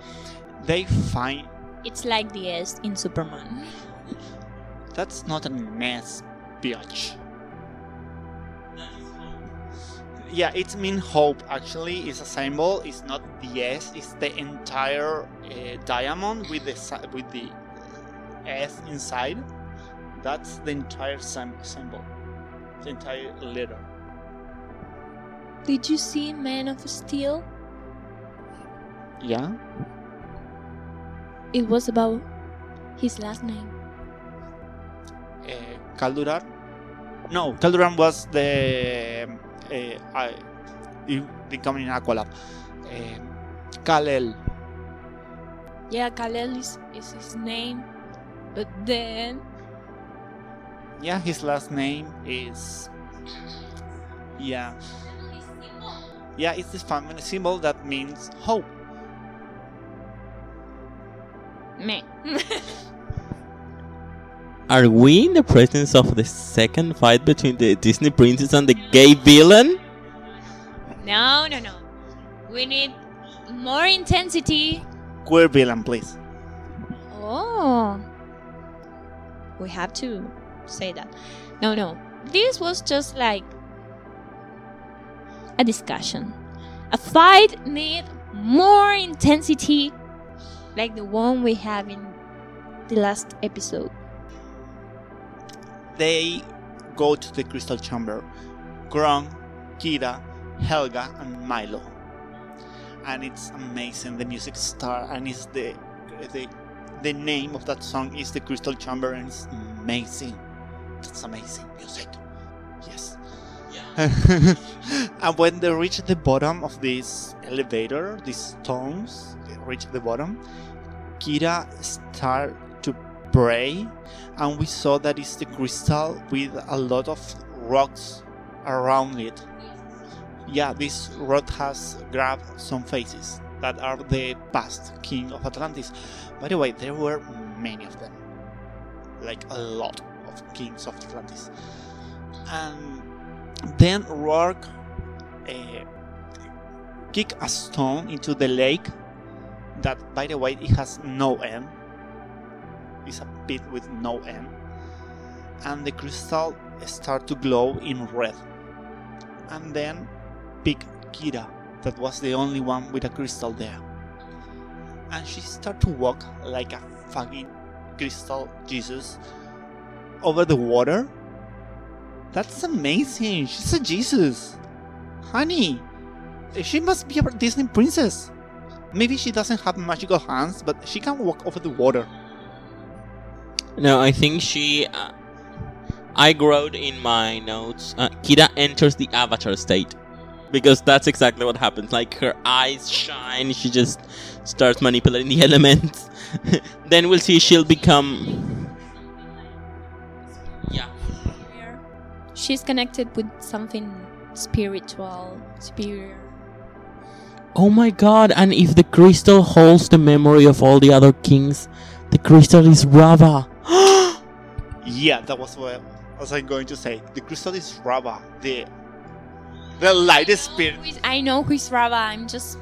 they find It's like the S in Superman. that's not a mess, bitch. Yeah, it's mean hope. Actually, it's a symbol. It's not the S. It's the entire uh, diamond with the with the S inside. That's the entire sym- symbol. The entire letter. Did you see Man of Steel? Yeah. It was about his last name. Uh, Calduran. No, Calduran was the uh, I, he becoming Aqualab. Um, Kal-El. Yeah, Kal-El is, is his name. But then Yeah, his last name is. Yeah. Yeah, it's this family symbol that means hope. Me. Are we in the presence of the second fight between the Disney princess and the gay villain? no, no, no. We need more intensity. Queer villain, please. Oh. We have to say that. No, no. This was just like a discussion. A fight needs more intensity like the one we have in the last episode. They go to the crystal chamber. Gron, Kira, Helga, and Milo. And it's amazing. The music starts, and it's the the the name of that song is the Crystal Chamber, and it's amazing. That's amazing music. Yes. And when they reach the bottom of this elevator, these stones, they reach the bottom, Kira start to pray, and we saw that it's the crystal with a lot of rocks around it. Yeah, this rock has grabbed some faces that are the past king of Atlantis. By the way, there were many of them, like a lot of kings of Atlantis. And then Rourke uh, kick a stone into the lake. That, by the way, it has no end. It's a pit with no end, and the crystal start to glow in red. And then pick Kira, that was the only one with a crystal there. And she start to walk like a fucking crystal Jesus over the water. That's amazing. She's a Jesus. Honey, she must be a Disney princess. Maybe she doesn't have magical hands, but she can walk over the water. No, I think she. Uh, I wrote in my notes. Uh, Kira enters the avatar state because that's exactly what happens. Like her eyes shine, she just starts manipulating the elements. then we'll see she'll become. Yeah. She's connected with something spiritual, superior. Oh my god, and if the crystal holds the memory of all the other kings, the crystal is Raava. yeah, that was what I was going to say. The crystal is Raava, the the lightest oh, spirit. I know who is Raava. I'm just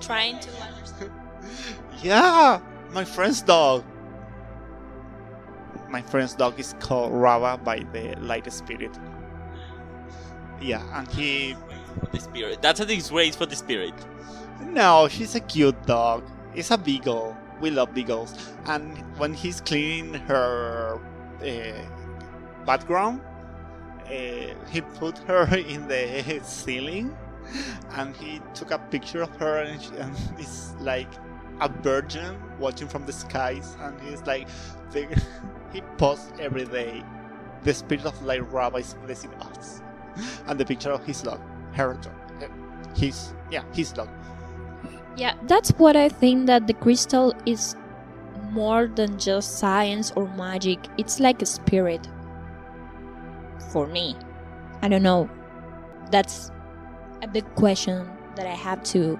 trying to understand. yeah, my friend's dog. My friend's dog is called Raava by the light spirit. Yeah, and he. The spirit. That's a disgrace for the spirit. No, she's a cute dog. It's a beagle. We love beagles. And when he's cleaning her uh, background, uh, he put her in the ceiling and he took a picture of her and, she, and it's like a virgin watching from the skies and he's like the, he posts every day the spirit of light rabbi blessing us and the picture of his dog his yeah he's done. yeah that's what i think that the crystal is more than just science or magic it's like a spirit for me? I don't know. That's a big question that I have to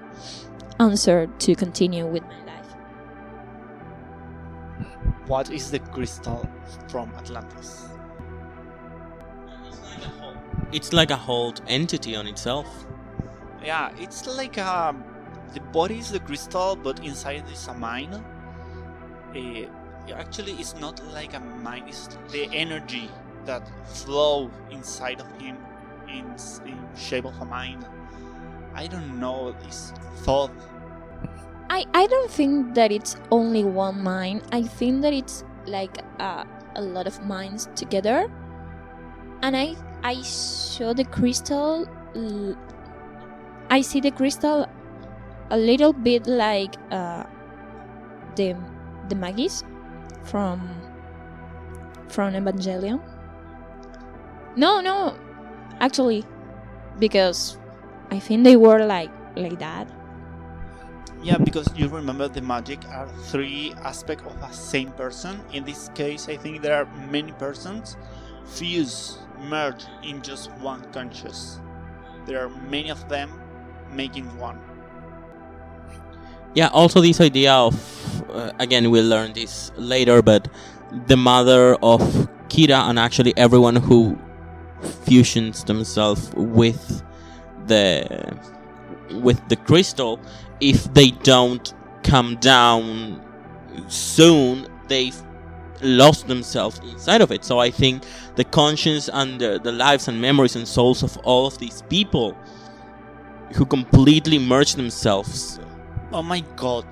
answer to continue with my life. What is the crystal from Atlantis? It's like a whole entity on itself. Yeah, it's like a, um, the body is the crystal, but inside is a mind. It, actually, it's not like a mind; it's the energy that flow inside of him in, in shape of a mind. I don't know this thought. I, I don't think that it's only one mind. I think that it's like a, a lot of minds together. And I I saw the crystal. I see the crystal a little bit like uh, the the Magis from from Evangelion. No, no, actually, because I think they were like like that. Yeah, because you remember the magic are three aspects of a same person. In this case, I think there are many persons fuse, merge in just one conscious. There are many of them making one. Yeah, also this idea of uh, again we'll learn this later, but the mother of Kira and actually everyone who fusions themselves with the with the crystal if they don't come down soon they've lost themselves inside of it so i think the conscience and the, the lives and memories and souls of all of these people who completely merge themselves. Oh my god.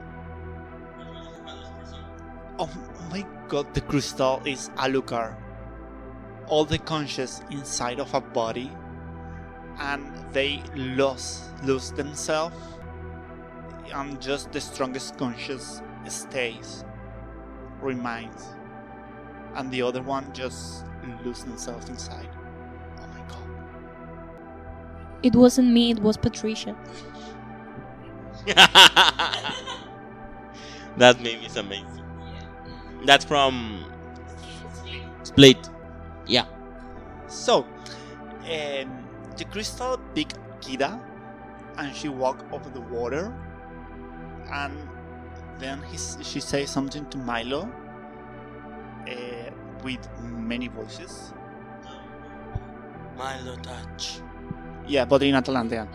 Oh my god the crystal is alucard all the conscious inside of a body and they lose lose themselves and just the strongest conscious stays remains. And the other one just lose themselves inside oh my god It wasn't me, it was Patricia. that movie is amazing. That's from Split. Yeah. So, um, the crystal picked Kida, and she walked over the water, and then he, she says something to Milo uh, with many voices. Milo Thatch. Yeah, but in Atlantean.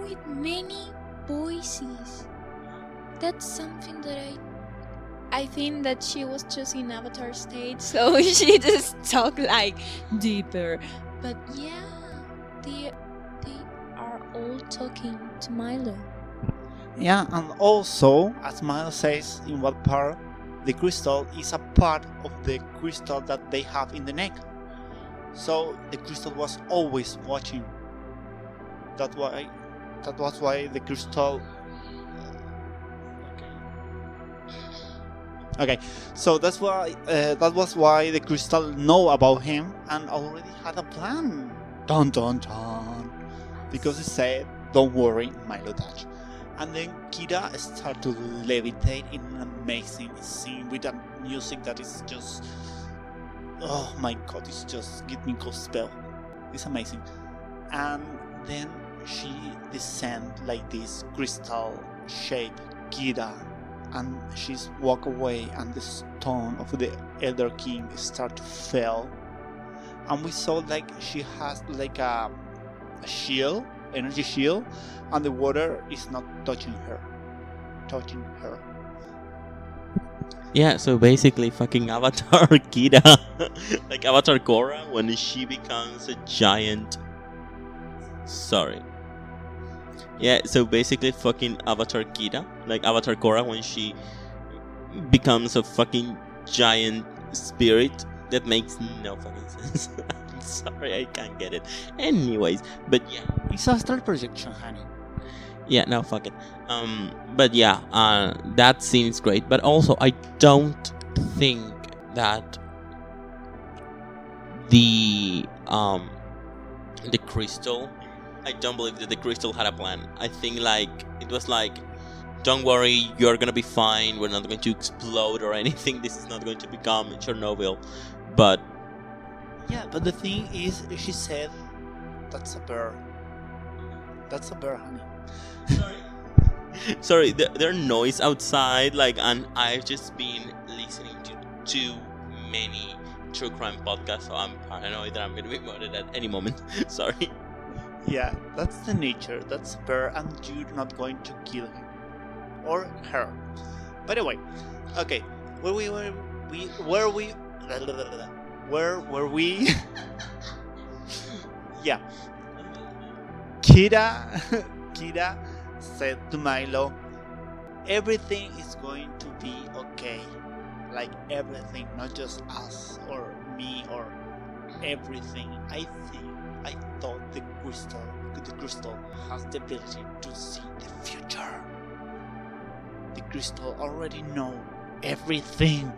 With many voices. That's something that I. I think that she was just in Avatar state, so she just talked like deeper. But yeah, they they are all talking to Milo. Yeah, and also, as Milo says in what part, the crystal is a part of the crystal that they have in the neck. So the crystal was always watching. That why, that was why the crystal. Okay, so that's why uh, that was why the crystal know about him and already had a plan. Dun dun dun, because he said, "Don't worry, Milo Thatch." And then Kira start to levitate in an amazing scene with a music that is just oh my god it's just give me goosebumps spell it's amazing. And then she descend like this crystal shape Kira and she's walk away and the stone of the elder king start to fall and we saw like she has like a, a shield energy shield and the water is not touching her touching her Yeah, so basically, fucking Avatar Kira, like Avatar Korra, when she becomes a giant. Sorry. Yeah, so basically, fucking Avatar Kira, like Avatar Korra, when she becomes a fucking giant spirit, that makes no fucking sense. Sorry, I can't get it. Anyways, but yeah, it's a astral projection honey. Yeah no fuck it. Um but yeah uh that scene is great but also i don't think that the um the crystal i don't believe that the crystal had a plan. I think like it was like don't worry you're gonna be fine. We're not going to explode or anything. This is not going to become chernobyl. But yeah but the thing is she said that's a bear. That's a bear honey. Sorry. Sorry there, there are noise outside like and i've just been listening to too many true crime podcasts so i'm paranoid that i'm gonna be murdered at any moment. Sorry. Yeah that's the nature. That's a bear and you're not going to kill him or her. By the way okay. Where we were we where we where were we yeah kira kira said to Milo, everything is going to be okay. Like everything, not just us or me or everything. I think, I thought the crystal, the crystal has the ability to see the future. The crystal already know everything.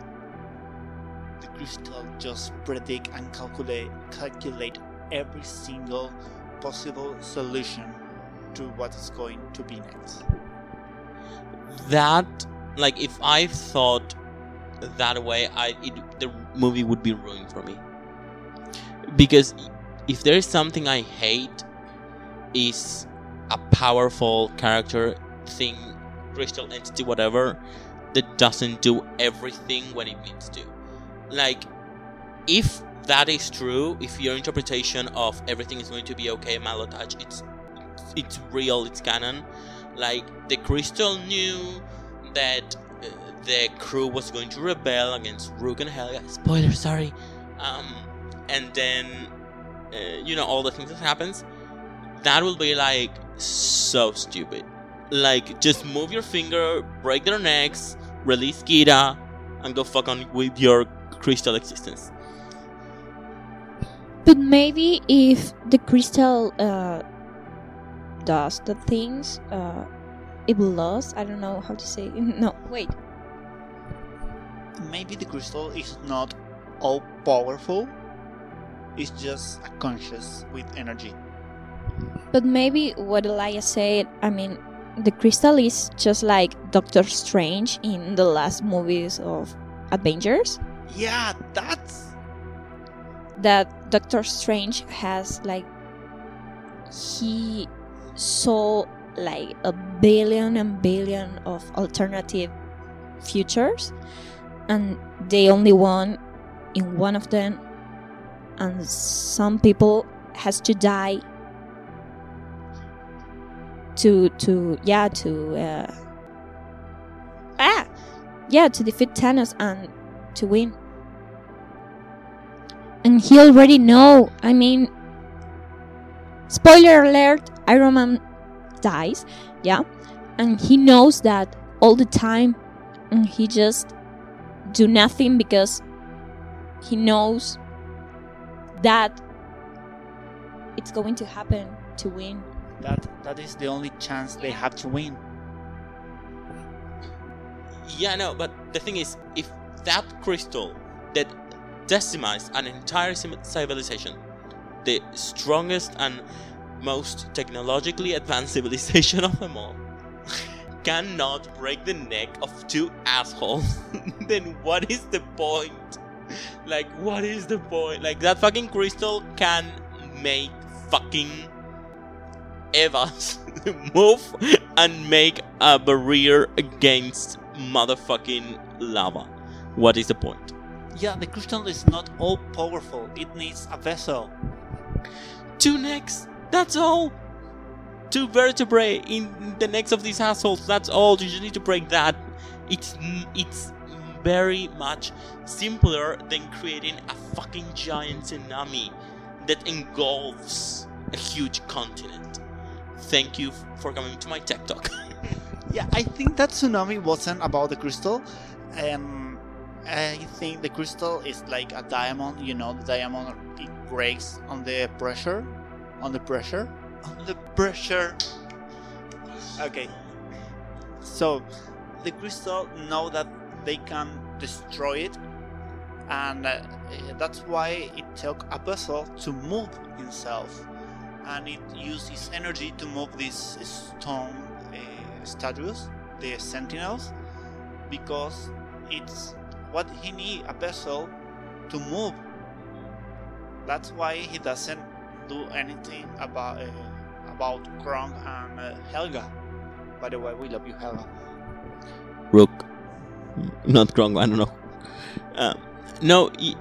The crystal just predict and calculate, calculate every single possible solution to what is going to be next. That, like, if I thought that way, I it, the movie would be ruined for me. Because if there is something I hate, is a powerful character thing, crystal entity, whatever, that doesn't do everything when it needs to. Like, if that is true, if your interpretation of everything is going to be okay, Milo Thatch, it's it's real, it's canon. Like the Crystal knew that uh, the crew was going to rebel against Rourke and Helga. Spoiler, sorry. Um, and then uh, you know all the things that happens. That will be like so stupid. Like just move your finger, break their necks, release Kira, and go fuck on with your crystal existence. But maybe if the crystal uh, does the things uh, it lost. I don't know how to say. No, wait. Maybe the crystal is not all powerful. It's just a conscious with energy. But maybe what Elias said, I mean, the crystal is just like Doctor Strange in the last movies of Avengers. Yeah, that's That Doctor Strange has like he saw like a billion and billion of alternative futures and they only won in one of them and some people has to die to to yeah to uh, ah yeah to defeat Thanos and to win and he already know I mean spoiler alert Iron Man dies yeah and he knows that all the time and he just do nothing because he knows that it's going to happen to win that that is the only chance they have to win. Yeah, no, but the thing is, if that crystal that decimized an entire civilization, the strongest and most technologically advanced civilization of them all, cannot break the neck of two assholes, then what is the point? Like, what is the point? Like, that fucking crystal can make fucking Evas move and make a barrier against motherfucking lava. What is the point? Yeah, the crystal is not all powerful. It needs a vessel. Two necks. That's all. Two vertebrae in the necks of these assholes. That's all. You just need to break that. It's it's very much simpler than creating a fucking giant tsunami that engulfs a huge continent. Thank you for coming to my tech talk. Yeah, I think that tsunami wasn't about the crystal. Um, I think the crystal is like a diamond. You know, the diamond it breaks on the pressure, on the pressure, on the pressure. Okay. So, the crystal know that they can destroy it, and uh, that's why it took a vessel to move itself, and it used its energy to move these stone uh, statues, the sentinels, because it's what he need a vessel to move. That's why he doesn't do anything about uh, about Kronk and uh, Helga. By the way, we love you, Helga. Rook. Not Kronk, I don't know. Um, no, y-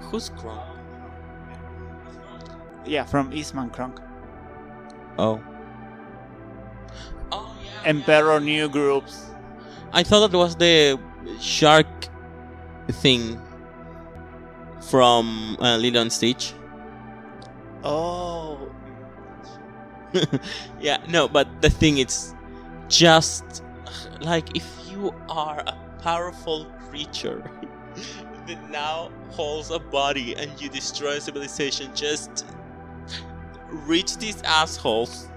who's Kronk? Yeah, from Eastman Krong. Oh. Oh yeah. Emperor New Groove. I thought that was the shark thing from uh, Lilo and Stitch. Oh, yeah, no, but the thing is just like if you are a powerful creature that now holds a body and you destroy a civilization, just reach these assholes,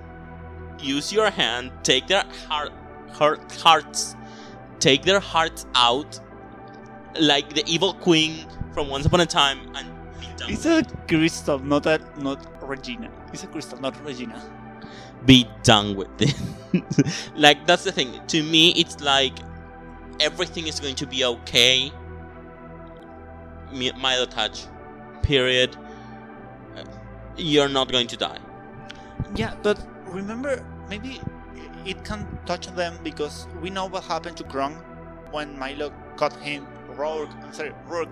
use your hand, take their heart, heart hearts, take their hearts out, like the evil queen from Once Upon a Time, and be done. it's a crystal, not a not Regina. It's a crystal, not Regina. be done with it. like that's the thing. To me, it's like everything is going to be okay. Mi- Milo Thatch, period. Uh, You're not going to die. Yeah, but remember, maybe it can touch them because we know what happened to Kronk when Milo cut him. Rourke, I'm sorry, Rourke.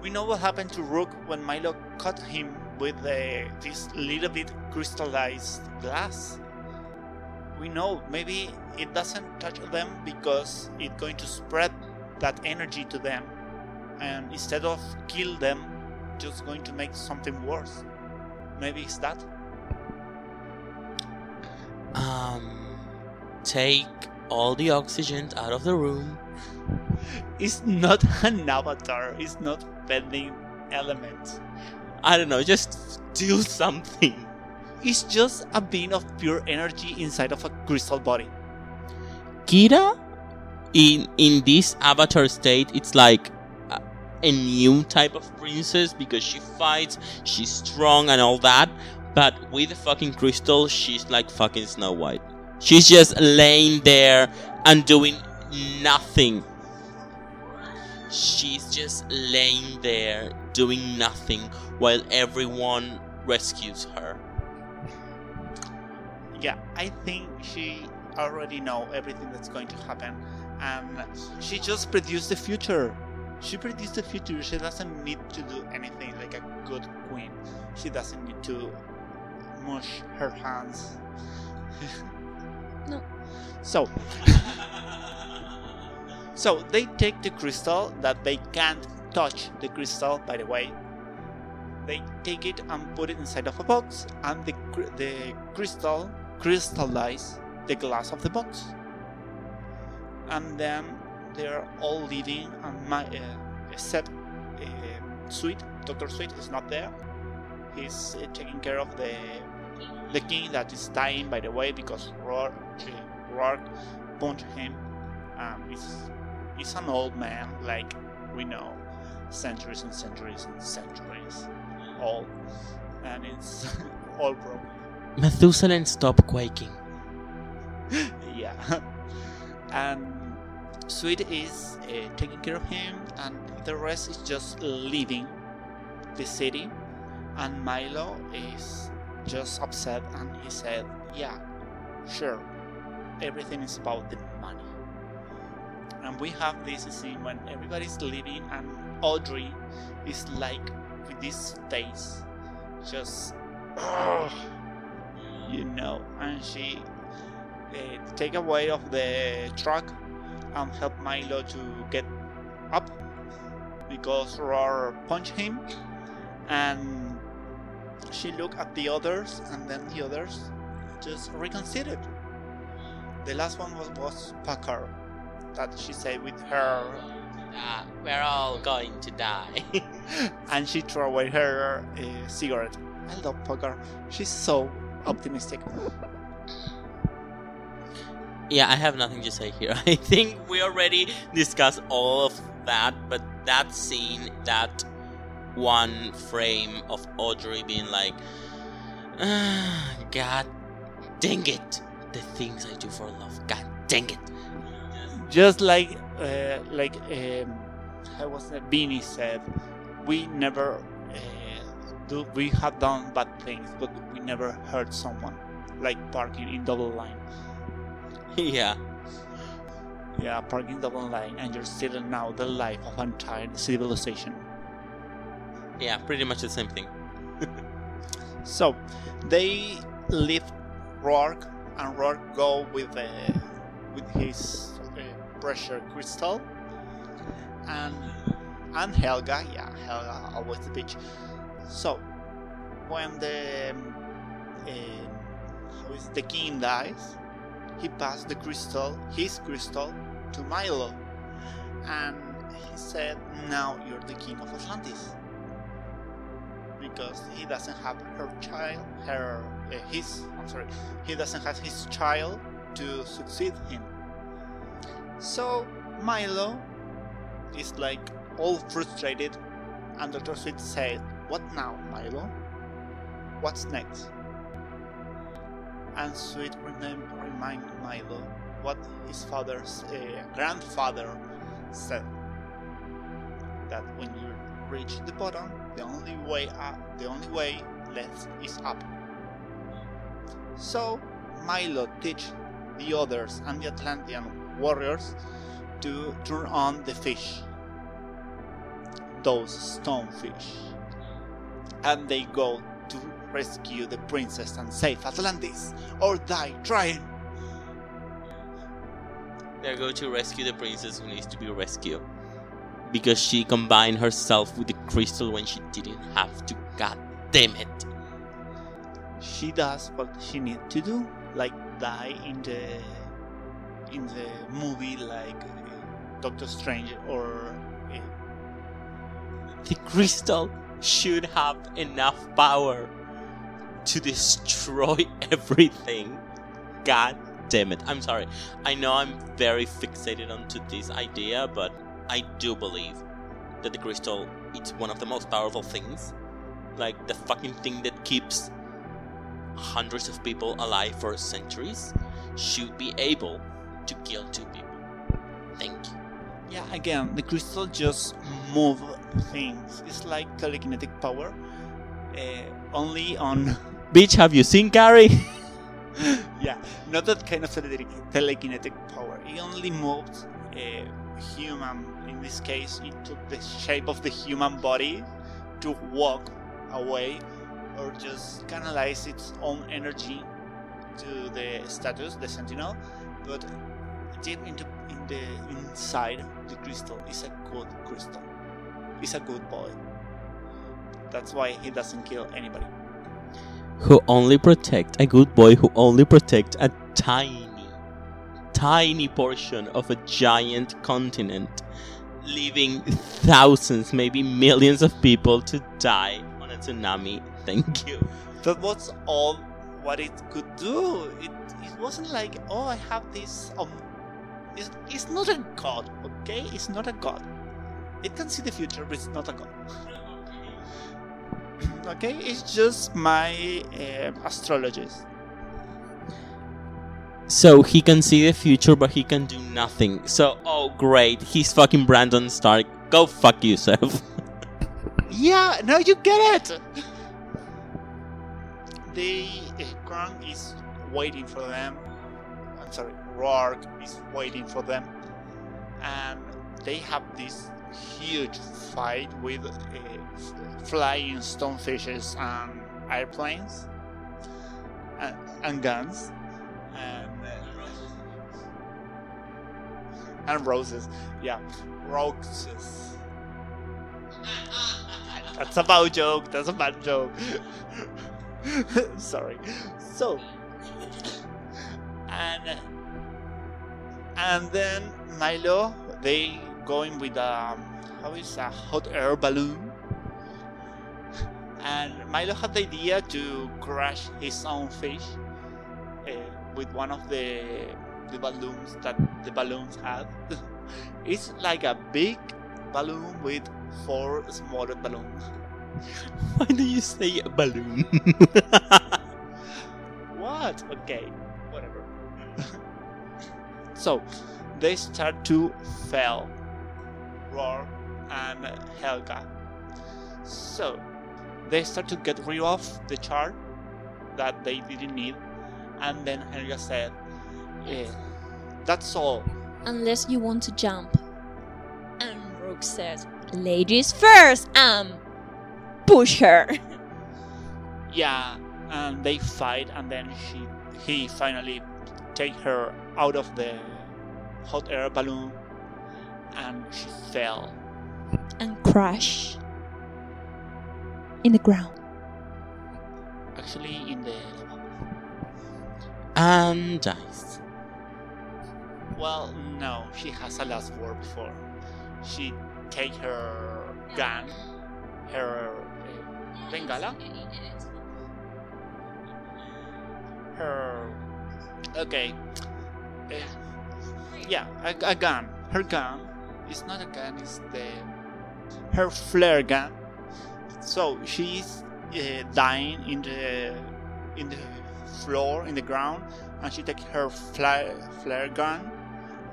We know what happened to Rourke when Milo cut him with uh, this little bit crystallized glass. We know maybe it doesn't touch them because it's going to spread that energy to them, and instead of kill them, just going to make something worse. Maybe it's that. Um, take all the oxygen out of the room. It's not an avatar. It's not bending elements. I don't know. Just do something. It's just a being of pure energy inside of a crystal body. Kida, in in this avatar state, it's like a, a new type of princess because she fights, she's strong and all that. But with the fucking crystal, she's like fucking Snow White. She's just laying there and doing nothing. She's just laying there doing nothing while everyone rescues her. Yeah, I think she already know everything that's going to happen, and she just produced the future. She produced the future. She doesn't need to do anything like a good queen. She doesn't need to mush her hands. No. So, so they take the crystal that they can't touch the crystal. By the way, they take it and put it inside of a box, and the the crystal crystallize the glass of the box. And then they're all leaving, and my uh, except uh, Sweet Doctor Sweet is not there. He's uh, taking care of the the king that is dying. By the way, because Rourke, uh, Rourke punched him. Um, he's he's an old man, like we know, centuries and centuries and centuries old, and it's all broken. Methuselah, stop quaking. yeah. And Sweet is uh, taking care of him, and the rest is just leaving the city. And Milo is just upset, and he said, "Yeah, sure, everything is about the money." And we have this scene when everybody's leaving, and Audrey is like with this face, just, "Ugh," you know, and she uh, take away of the truck and help Milo to get up because Roar punched him and she looked at the others and then the others just reconsidered. The last one was, was Packard that she said with her Ah, we're all going to die. and she threw away her uh, cigarette. I love Packard. She's so optimistic. yeah, I have nothing to say here. I think we already discussed all of that, but that scene, that one frame of Audrey being like, ah, God dang it, the things I do for love, God dang it. just like uh, like um, how was it? Vinny said, we never uh, do. We have done bad things, but we never hurt someone, like parking in double line. yeah, Yeah, parking double line, and you're stealing now the life of an entire civilization. Yeah, pretty much the same thing. So they lift Rourke, and Rourke go with uh, with his uh, pressure crystal, and and Helga, yeah, Helga always the bitch. So when the how is the king dies, he passed the crystal, his crystal, to Milo, and he said, "Now you're the king of Atlantis." Because he doesn't have her child, her uh, his I'm sorry, he doesn't have his child to succeed him. So Milo is like all frustrated, and Doctor Sweet said, "What now, Milo? What's next?" And Sweet remem- remind Milo what his father's uh, grandfather said that when you reach the bottom, the only way up, the only way left is up. So Milo teach the others and the Atlantean warriors to turn on the fish, those stone fish, and they go to rescue the princess and save Atlantis, or die trying. They go to rescue the princess who needs to be rescued. Because she combined herself with the crystal when she didn't have to. God damn it. She does what she needs to do, like die in the in the movie, like uh, Doctor Strange or uh, The crystal should have enough power to destroy everything. God damn it. I'm sorry. I know I'm very fixated onto this idea, but I do believe that the crystal it's one of the most powerful things. Like the fucking thing that keeps hundreds of people alive for centuries should be able to kill two people. Thank you. Yeah, again, the crystal just move things. It's like telekinetic power, uh, only on. Bitch, have you seen Gary? yeah, not that kind of telekinetic power. It only moves a human. In this case, it took the shape of the human body to walk away, or just canalize its own energy to the status, the sentinel. But deep into in the inside the crystal is a good crystal. He's a good boy. That's why he doesn't kill anybody. who only protect a good boy who only protect a tiny tiny portion of a giant continent leaving thousands maybe millions of people to die on a tsunami thank you That was all what it could do. It it wasn't like oh I have this um it's, it's not a god, okay? It's not a god. It can see the future, but it's not a god. okay, it's just my uh, astrologist. So he can see the future but he can do nothing. So oh great. He's fucking brandon stark. Go fuck yourself. Yeah, no, you get it. The uh, Krang is waiting for them. I'm sorry, Rourke is waiting for them, and they have this huge fight with uh, flying stonefishes and airplanes and, and guns and roses. Yeah, roses. That's a bad joke. That's a bad joke. Sorry. So, and and then Milo, they going with a how is a hot air balloon, and Milo had the idea to crash his own fish uh, with one of the the balloons that the balloons have. it's like a big balloon with four smaller balloons. why do you say balloon What? Okay, whatever. so, they start to fail. Roar and Helga. So, they start to get rid of the chart that they didn't need, and then Helga said, eh, "That's all." Unless you want to jump. And Rourke says, Ladies first, um, push her. Yeah, and they fight, and then she, he finally take her out of the hot air balloon, and she fell. and crash in the ground. Actually, in the and dies well, no, she has a last word before. She take her gun, her bengala, her okay, uh, yeah, a, a gun. Her gun. It's not a gun. It's the her flare gun. So she's uh, dying in the in the floor in the ground, and she take her flare flare gun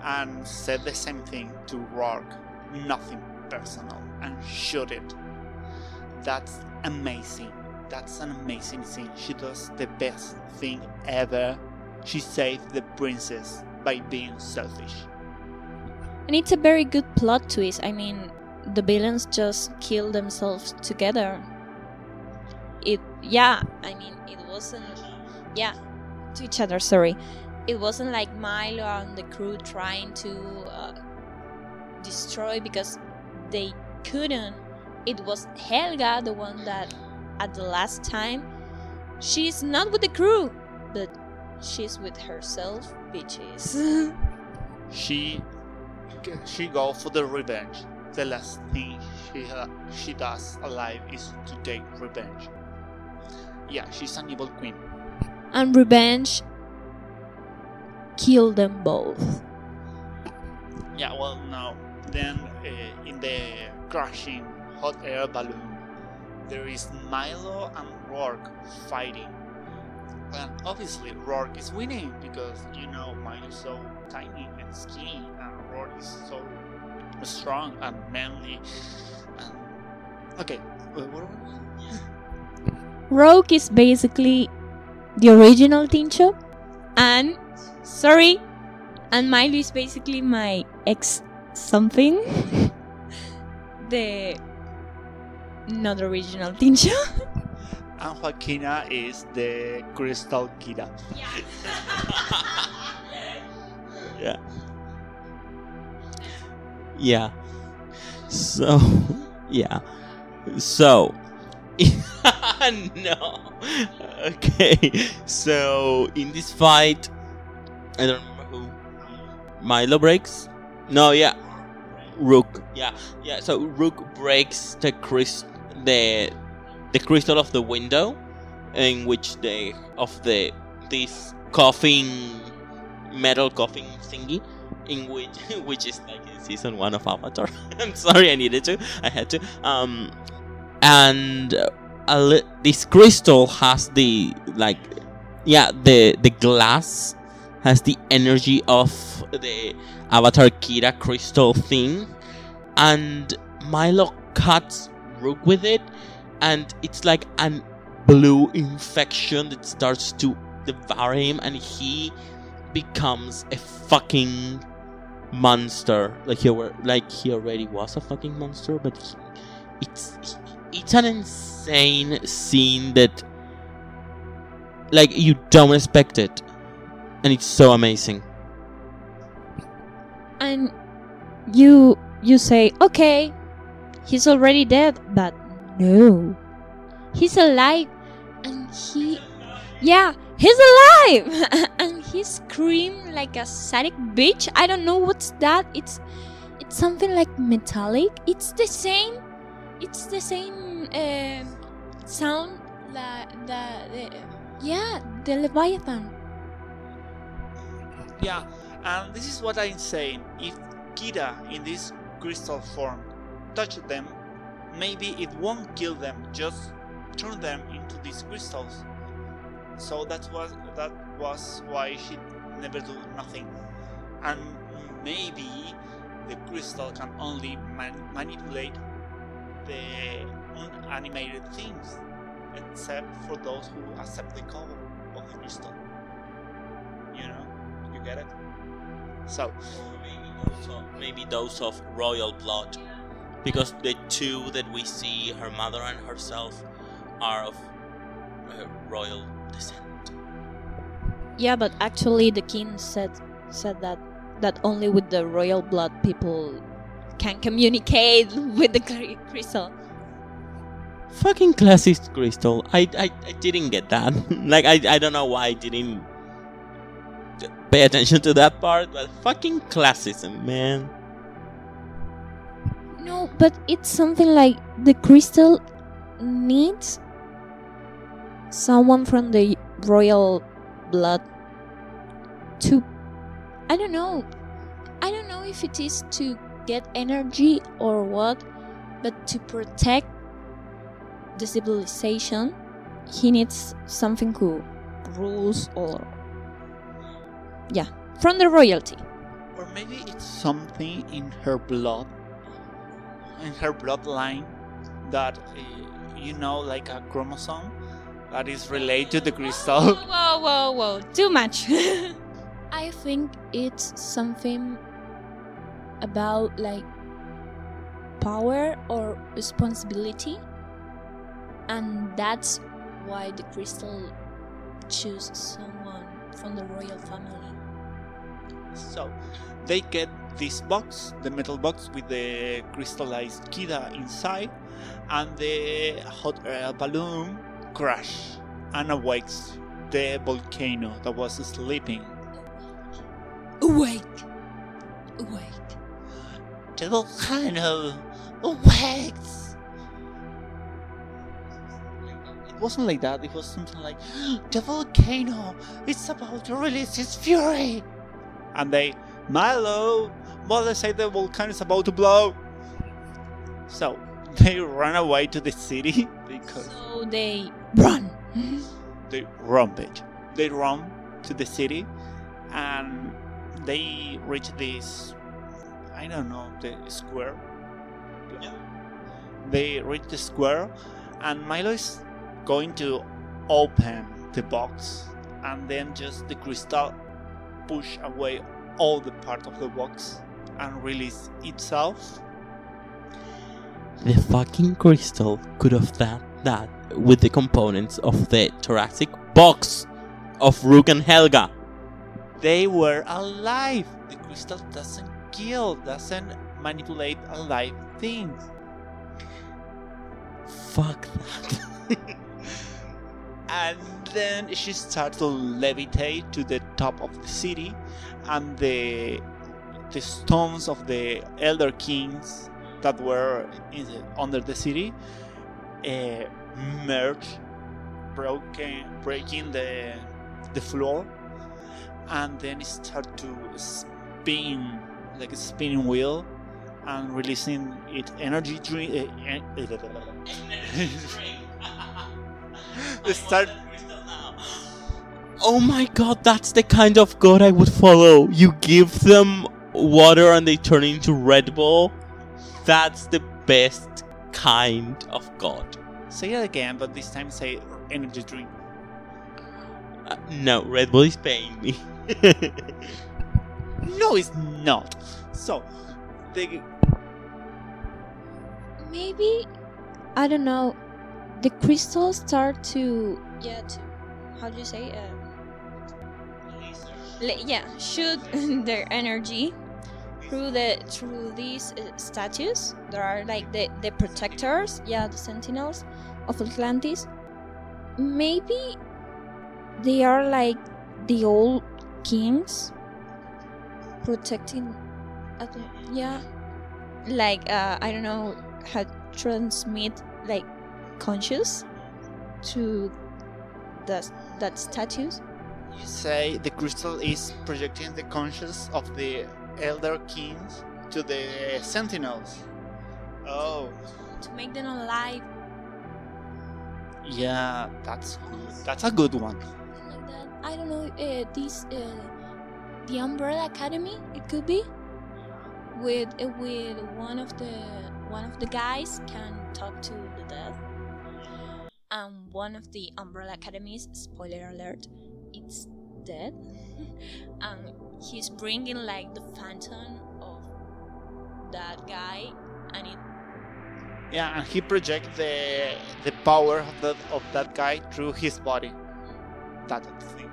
and said the same thing to Rourke. Nothing personal, and shoot it. That's amazing. That's an amazing scene. She does the best thing ever. She saved the princess by being selfish. And it's a very good plot twist. I mean, the villains just kill themselves together. It, yeah, I mean, it wasn't, yeah, to each other, sorry. It wasn't like Milo and the crew trying to uh, destroy because they couldn't. It was Helga, the one that at the last time, she's not with the crew, but she's with herself, bitches. She she go for the revenge. The last thing she ha- she does alive is to take revenge. Yeah, she's an evil queen. and revenge kill them both. Yeah, well, no. Then uh, in the crashing hot air balloon, there is Milo and Rourke fighting. And obviously, Rourke is winning because you know Milo is so tiny and skinny, and Rourke is so strong and manly. And okay, wait, what are we? Rogue is basically the original Tincho, and sorry, and Milo is basically my ex something. the not original Tincho. And Joaquina is the Crystal Kida. yeah. Yeah. So, yeah. So, no. Okay. So, in this fight, I don't remember who. Milo breaks? No, yeah. Rourke. Yeah. Yeah, so Rourke breaks the crystal the the crystal of the window in which the of the this coughing metal coughing thingy in which which is like in season one of Avatar. I'm sorry, I needed to. I had to. Um, and uh, a li- this crystal has the like, yeah, the the glass has the energy of the Avatar Kida crystal thing, and Milo cuts Rourke with it, and it's like an blue infection that starts to devour him, and he becomes a fucking monster. Like he were, like he already was a fucking monster, but he, it's it's an insane scene that like you don't expect it, and it's so amazing. and you you say okay he's already dead but no. He's alive and he yeah he's alive! And he screamed like a sadistic bitch. I don't know what's that. It's it's something like metallic. It's the same it's the same uh, sound that the, the yeah the leviathan Yeah, and this is what I'm saying. If Kida in this crystal form touch them, maybe it won't kill them, just turn them into these crystals. So that was that was why she never do nothing. And maybe the crystal can only man- manipulate the unanimated things, except for those who accept the call of the crystal. You know, get it. So Maybe those of, maybe those of royal blood, because the two that we see, her mother and herself, are of uh, royal descent. Yeah, but actually, the king said said that that only with the royal blood people can communicate with the crystal. Fucking classist crystal. I, I, I didn't get that. like I, I don't know why I didn't pay attention to that part, but fucking classism, man. No, but it's something like the crystal needs someone from the royal blood to. I don't know. I don't know if it is to get energy or what, but to protect the civilization, he needs something who rules or. Yeah, from the royalty. Or maybe it's something in her blood, in her bloodline, that uh, you know, like a chromosome that is related to the crystal. Whoa, whoa, whoa! whoa. Too much. I think it's something about like power or responsibility, and that's why the crystal choose someone from the royal family. So they get this box, the metal box with the crystallized Kida inside, and the hot air balloon crash and awakes the volcano that was sleeping. Awake, awake. The volcano awakes. It wasn't like that. It was something like the volcano. It's about to release its fury. And they, Milo, mother said the volcano is about to blow. So they run away to the city because So they run. they run, bitch. they run to the city and they reach this I don't know the square. Yeah. They reach the square and Milo is going to open the box and then just the crystal push away all the part of the box and release itself. The fucking crystal could have done that with the components of the thoracic box of Rourke and Helga. They were alive. The crystal doesn't kill, doesn't manipulate alive things. Fuck that. and then she starts to levitate to the top of the city and the the stones of the elder kings that were in the, under the city uh, merge broken breaking the the floor and then start to spin like a spinning wheel and releasing its energy drink uh, start Oh my god, that's the kind of god I would follow. You give them water and they turn into Red Bull. That's the best kind of god. Say it again, but this time say energy drink. Uh, no, Red Bull is paying me. No, it's not. So, they Maybe I don't know. The crystals start to yeah to how do you say uh, le- yeah shoot their energy through the through these uh, statues. There are like the the protectors, yeah, the sentinels of Atlantis. Maybe they are like the old kings protecting. Atl- yeah, like uh, I don't know how transmit like conscious to the that statues. you say the crystal is projecting the conscience of the elder kings to the sentinels. Oh, to make them alive yeah, that's good. That's a good one. like that. I don't know. Uh, this uh, the Umbrella Academy. It could be with uh, with one of the one of the guys can talk to the dead, and one of the Umbrella Academies. Spoiler alert! It's dead, and um, he's bringing like the phantom of that guy, and it Yeah, and he projects the the power of that of that guy through his body. That thing.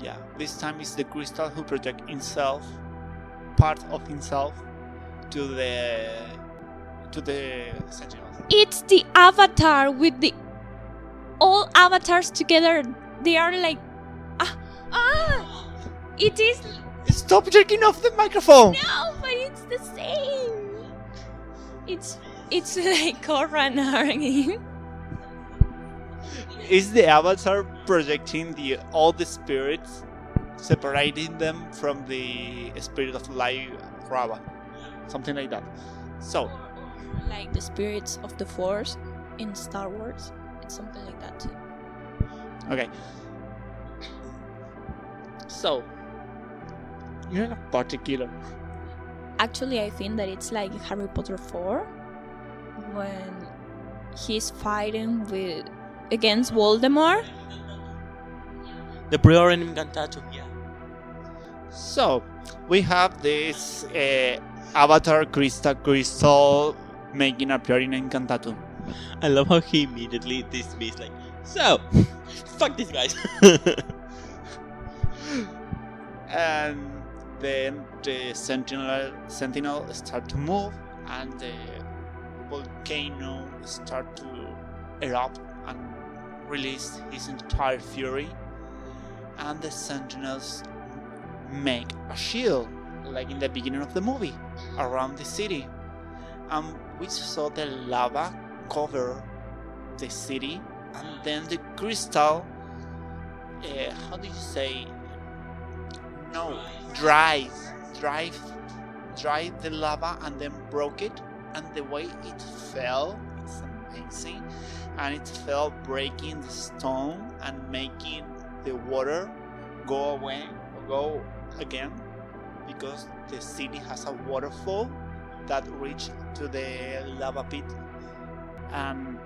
Yeah, this time it's the crystal who project himself, part of himself, to the to the sentinels. It's the avatar with the all avatars together. They are like ah ah. It is Stop jerking off the microphone! no, but it's the same. It's it's like Korra and Is the avatar projecting the all the spirits, separating them from the spirit of life, Raava, something like that. So like the spirits of the Force in Star Wars. It's something like that too. Okay. So, you're not particular. Actually, I think that it's like Harry Potter 4 when he's fighting with against Voldemort. the Priori Incantatem, yeah. So, we have this uh, Avatar Crystal Crystal making a appearing in Cantatum. I love how he immediately dismissed, like, so, fuck these guys. And then the Sentinel Sentinel start to move, and the volcano start to erupt and release his entire fury. And the Sentinels make a shield, like in the beginning of the movie, around the city. And we saw the lava cover the city, and then the crystal. Uh, how do you say? No, drive, drive, drive the lava, and then broke it. And the way it fell, it's amazing, and it fell breaking the stone and making the water go away or go again because the city has a waterfall that reach to the lava pit. And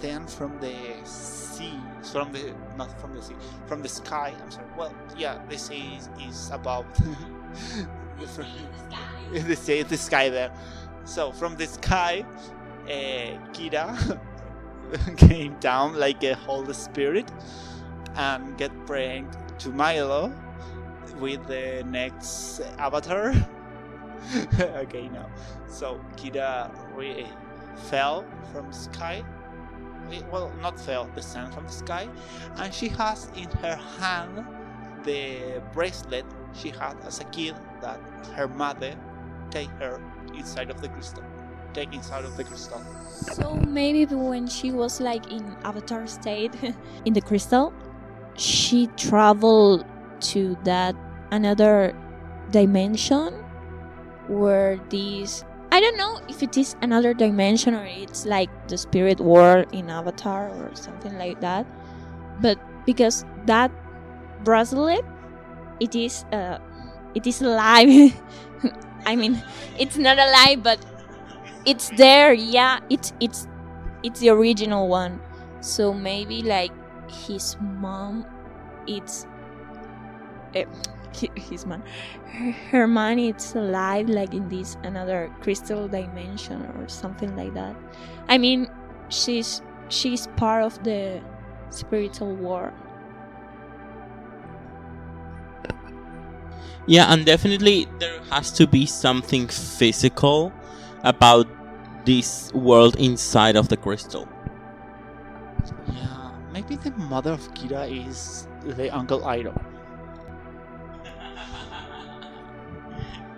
then from the sea from the not from the sea from the sky i'm sorry well yeah the sea is, is above. The, the sea the sky there. So from the sky uh, kida came down like a holy spirit and get pregnant to milo with the next avatar okay now. So Kida re- fell from the sky. Eh, well not fell descend from the sky. And she has in her hand the bracelet she had as a kid that her mother take her inside of the crystal take inside of the crystal. So maybe when she was like in avatar state in the crystal, she traveled to that another dimension where these I don't know if it is another dimension or it's like the spirit world in Avatar or something like that. But because that bracelet it is uh it is alive. I mean, it's not alive but it's there yeah it's it's it's the original one so maybe like his mom it's eh, hi- his mom her, her mom it's alive like in this another crystal dimension or something like that. I mean she's she's part of the spiritual world. Yeah, and definitely there has to be something physical about this world inside of the crystal. yeah maybe the mother of kida is the uncle iroh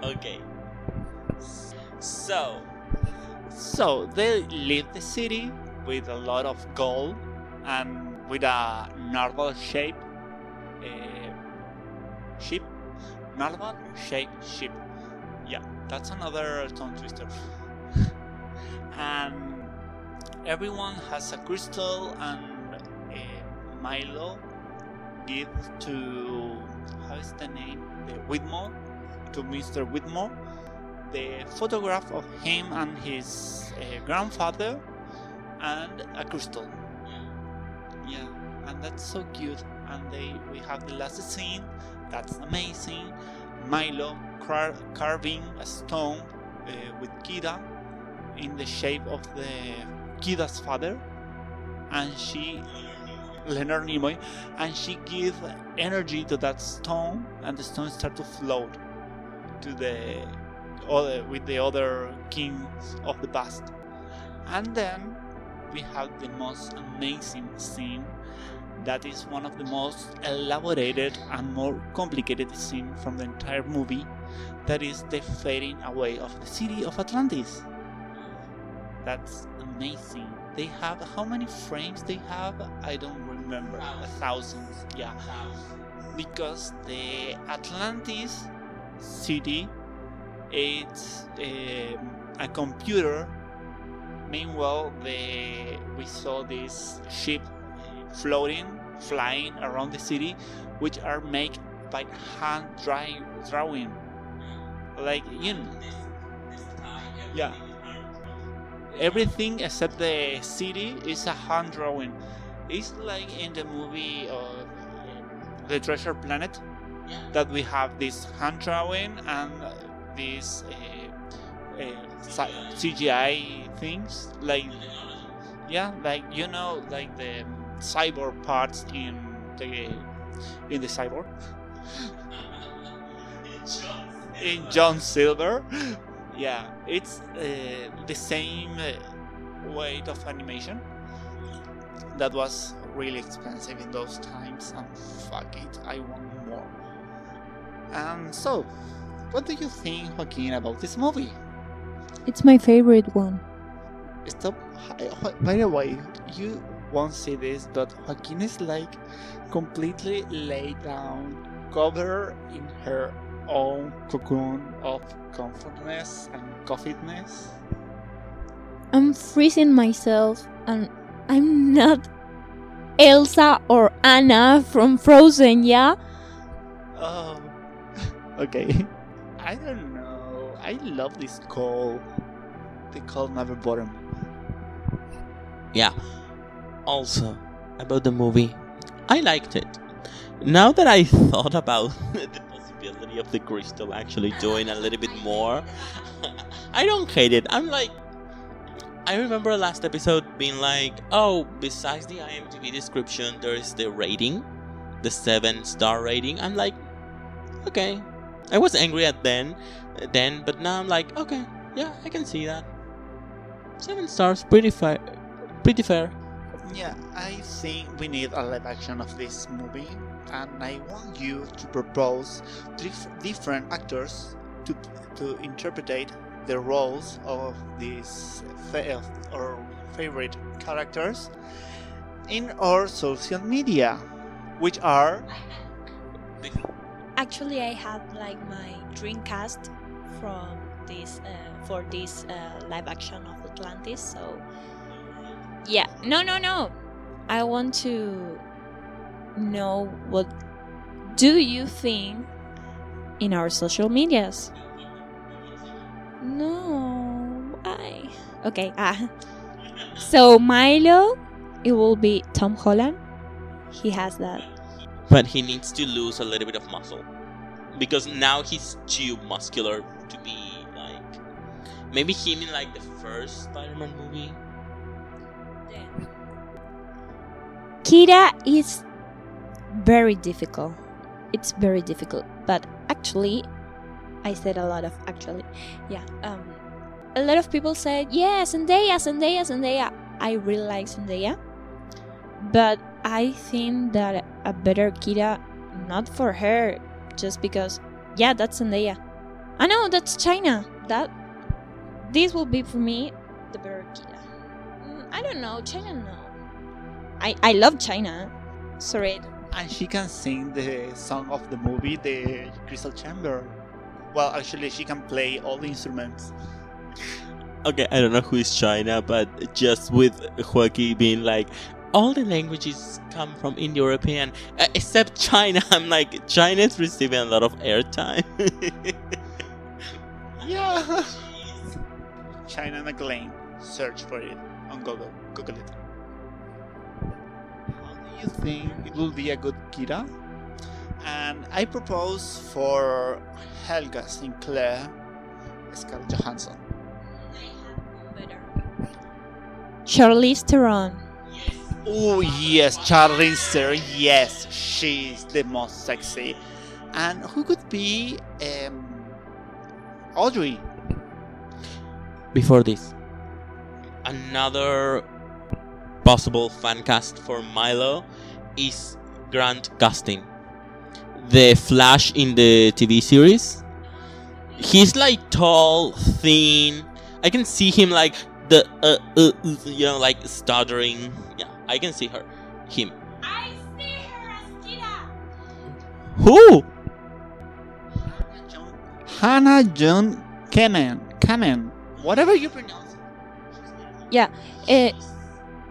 okay. So, So they leave the city with a lot of gold and with a narval shape uh, ship. Narval shape ship. Yeah, that's another tongue twister. and everyone has a crystal and uh, Milo gives to how is the name? The Whitmore to Mr. Whitmore the photograph of him and his uh, grandfather and a crystal. Yeah, and that's so cute. And they we have the last scene. That's amazing. Milo car- carving a stone uh, with Kida in the shape of the Kida's father, and she Leonard Nimoy, and she gives energy to that stone, and the stone start to float to the other with the other kings of the past. And then we have the most amazing scene that is one of the most elaborated and more complicated scene from the entire movie that is the fading away of the city of Atlantis. That's amazing. They have how many frames they have? I don't remember. A thousand, yeah. Because the Atlantis city it's um, a computer. Meanwhile, the we saw this ship floating, flying around the city, which are made by hand dry, drawing. Like know, yeah. Everything except the city is a hand drawing. It's like in the movie of um, the Treasure Planet that we have this hand drawing and these uh, uh, CGI things, like yeah, like you know, like the cyborg parts in the in the cyborg in John Silver. Yeah, it's uh, the same uh, weight of animation. That was really expensive in those times, and fuck it, I want And so, what do you think, Joaquin, about this movie? it's my favorite one Stop. Uh, by the way, you won't see this, but Joaquin is like completely laid down, covered in her own cocoon of comfortness and coffeeness. i'm freezing myself And I'm not Elsa or Anna from Frozen, yeah? Oh, okay. I don't know. I love this call. The call never bothered me. Yeah. Also, about the movie, I liked it. Now that I thought about the possibility of the crystal actually doing a little bit more, I don't hate it. I'm like, I remember last episode being like, oh, besides the IMDb description, there is the rating, the seven star rating. I'm like, okay. I was angry at then, then, but now I'm like, okay, yeah, I can see that. Seven stars, pretty fair, pretty fair. Yeah, I think we need a live action of this movie, and I want you to propose dif- different actors to to interpret the roles of these fa- of our favorite characters in our social media, which are Actually, I had like my dream cast from this uh, for this uh, live action of Atlantis. So yeah, no, no, no. I want to know what do you think in our social medias? No, I okay. Ah, so Milo, it will be Tom Holland. He has that. But he needs to lose a little bit of muscle because now he's too muscular to be like maybe him in like the first Spider-Man movie. Kida is very difficult. It's very difficult, but actually, I said a lot of actually, yeah. Um, a lot of people said, "Yeah, Zendaya, Zendaya, Zendaya." I really like Zendaya, but I think that a better Kida, not for her, just because, yeah, that's Zendaya. I know that's China. That this will be for me the better Kida. Mm, I don't know, China. No, I I love China. Sorry, and she can sing the song of the movie, the Crystal Chamber. Well, actually, she can play all the instruments. Okay, I don't know who is China, but just with Joaquin being like, all the languages come from Indo-European, uh, except China. I'm like, China is receiving a lot of airtime. Yeah. China McClain. Search for it on Google. Google it. How do you think it will be a good Kida? And I propose for Helga Sinclair, Scarlett Johansson. Charlize Theron. Oh yes, Charlize Theron. Yes, she's the most sexy. And who could be um, Audrey? Before this, another possible fan cast for Milo is Grant Gustin, the Flash in the TV series. He's like tall, thin. I can see him like the uh, uh, uh, you know like stuttering. Yeah, I can see her, him. I see her as Kida. Who? Hannah John Kamen. Kamen. Whatever you pronounce. Yeah, uh,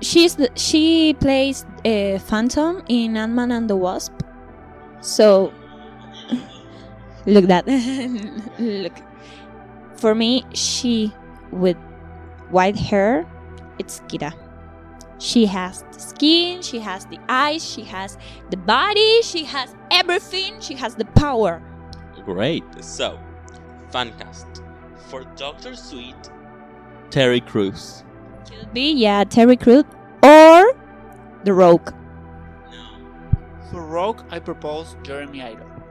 she's the, she plays uh, Phantom in Ant Man and the Wasp. So look that look for me she with white hair it's Kida. She has the skin, she has the eyes, she has the body, she has everything, she has the power. Great. So, fan cast for Doctor Sweet, Terry Crews. Could be yeah, Terry Crews or the Rock. No. For Rourke, I propose Jeremy Irons.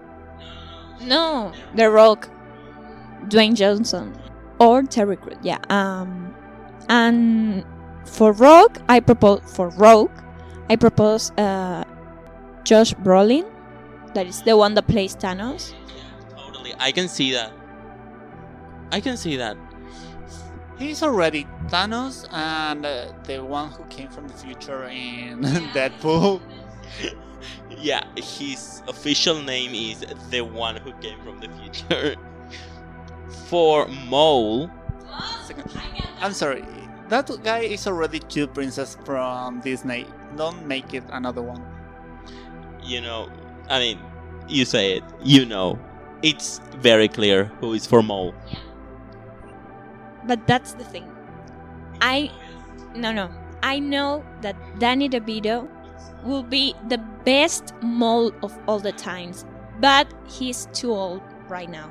No, The Rock. Dwayne Johnson, or Terry Crews. Yeah. Um, and for Rourke, I propose for Rourke, I propose uh, Josh Brolin. That is the one that plays Thanos. Totally. I can see that. I can see that. He's already Thanos and uh, the one who came from the future in Deadpool. Yeah, his official name is the one who came from the future. For Mole, I'm sorry, That guy is already two princess from Disney. Don't make it another one. You know, I mean, you say it. You know, it's very clear who is for Mole. But that's the thing. I no no. I know that Danny DeVito will be the best mole of all the times, but he's too old right now.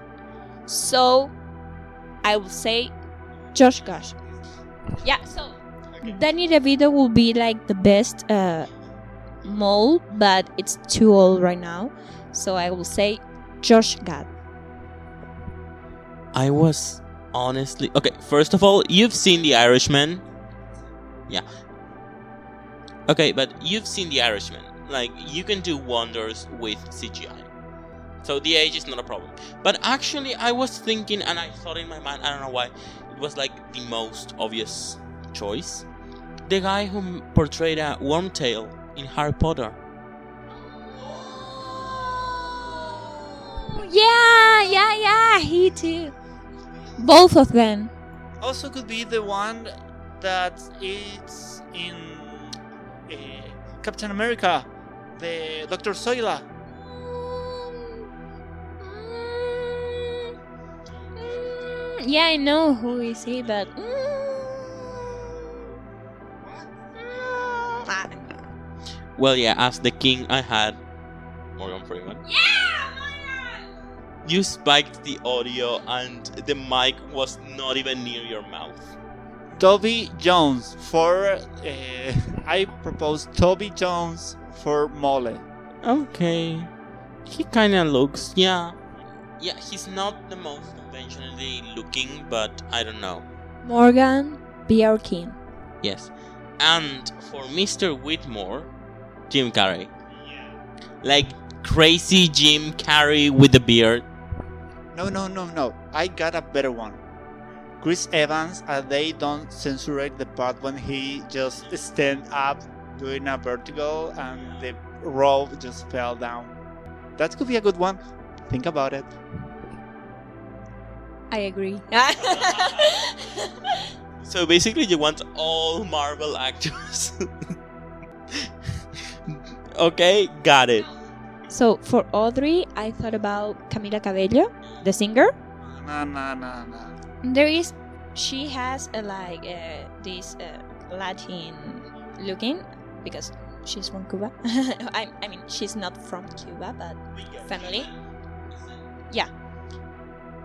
So I will say Josh Gad. Yeah, so Danny DeVito will be like the best uh, mole, but it's too old right now. So I will say Josh Gad. I was honestly okay. First of all, you've seen The Irishman. Yeah. Okay, but you've seen The Irishman. Like you can do wonders with CGI. So the age is not a problem. But actually, I was thinking, and I thought in my mind, I don't know why, it was like the most obvious choice. The guy who portrayed a Wormtail in Harry Potter. Yeah, yeah, yeah, he too. Both of them. Also, could be the one that is in uh, Captain America, the Doctor Zola. Yeah, I know who is he, but. mm, I don't know. Well, yeah, as the king, I had Morgan Freeman. You spiked the audio, and the mic was not even near your mouth. Toby Jones for. Uh, I propose Toby Jones for Mole. Okay. He kinda looks, yeah. Yeah, he's not the most conventionally looking, but I don't know. Morgan Bjorkin. Yes. And for Mr. Whitmore, Jim Carrey. Yeah. Like crazy Jim Carrey with the beard. No, no, no, no. I got a better one. Chris Evans, and they don't censure the part when he just stand up doing a vertical and the rope just fell down. That could be a good one. Think about it. I agree. So basically, you want all Marvel actors. okay, got it. so for Audrey, I thought about Camila Cabello, the singer. Nah, nah, nah, nah. There is, she has a, like uh, this uh, Latin looking because she's from Cuba. I, I mean, she's not from Cuba, but family. Yeah.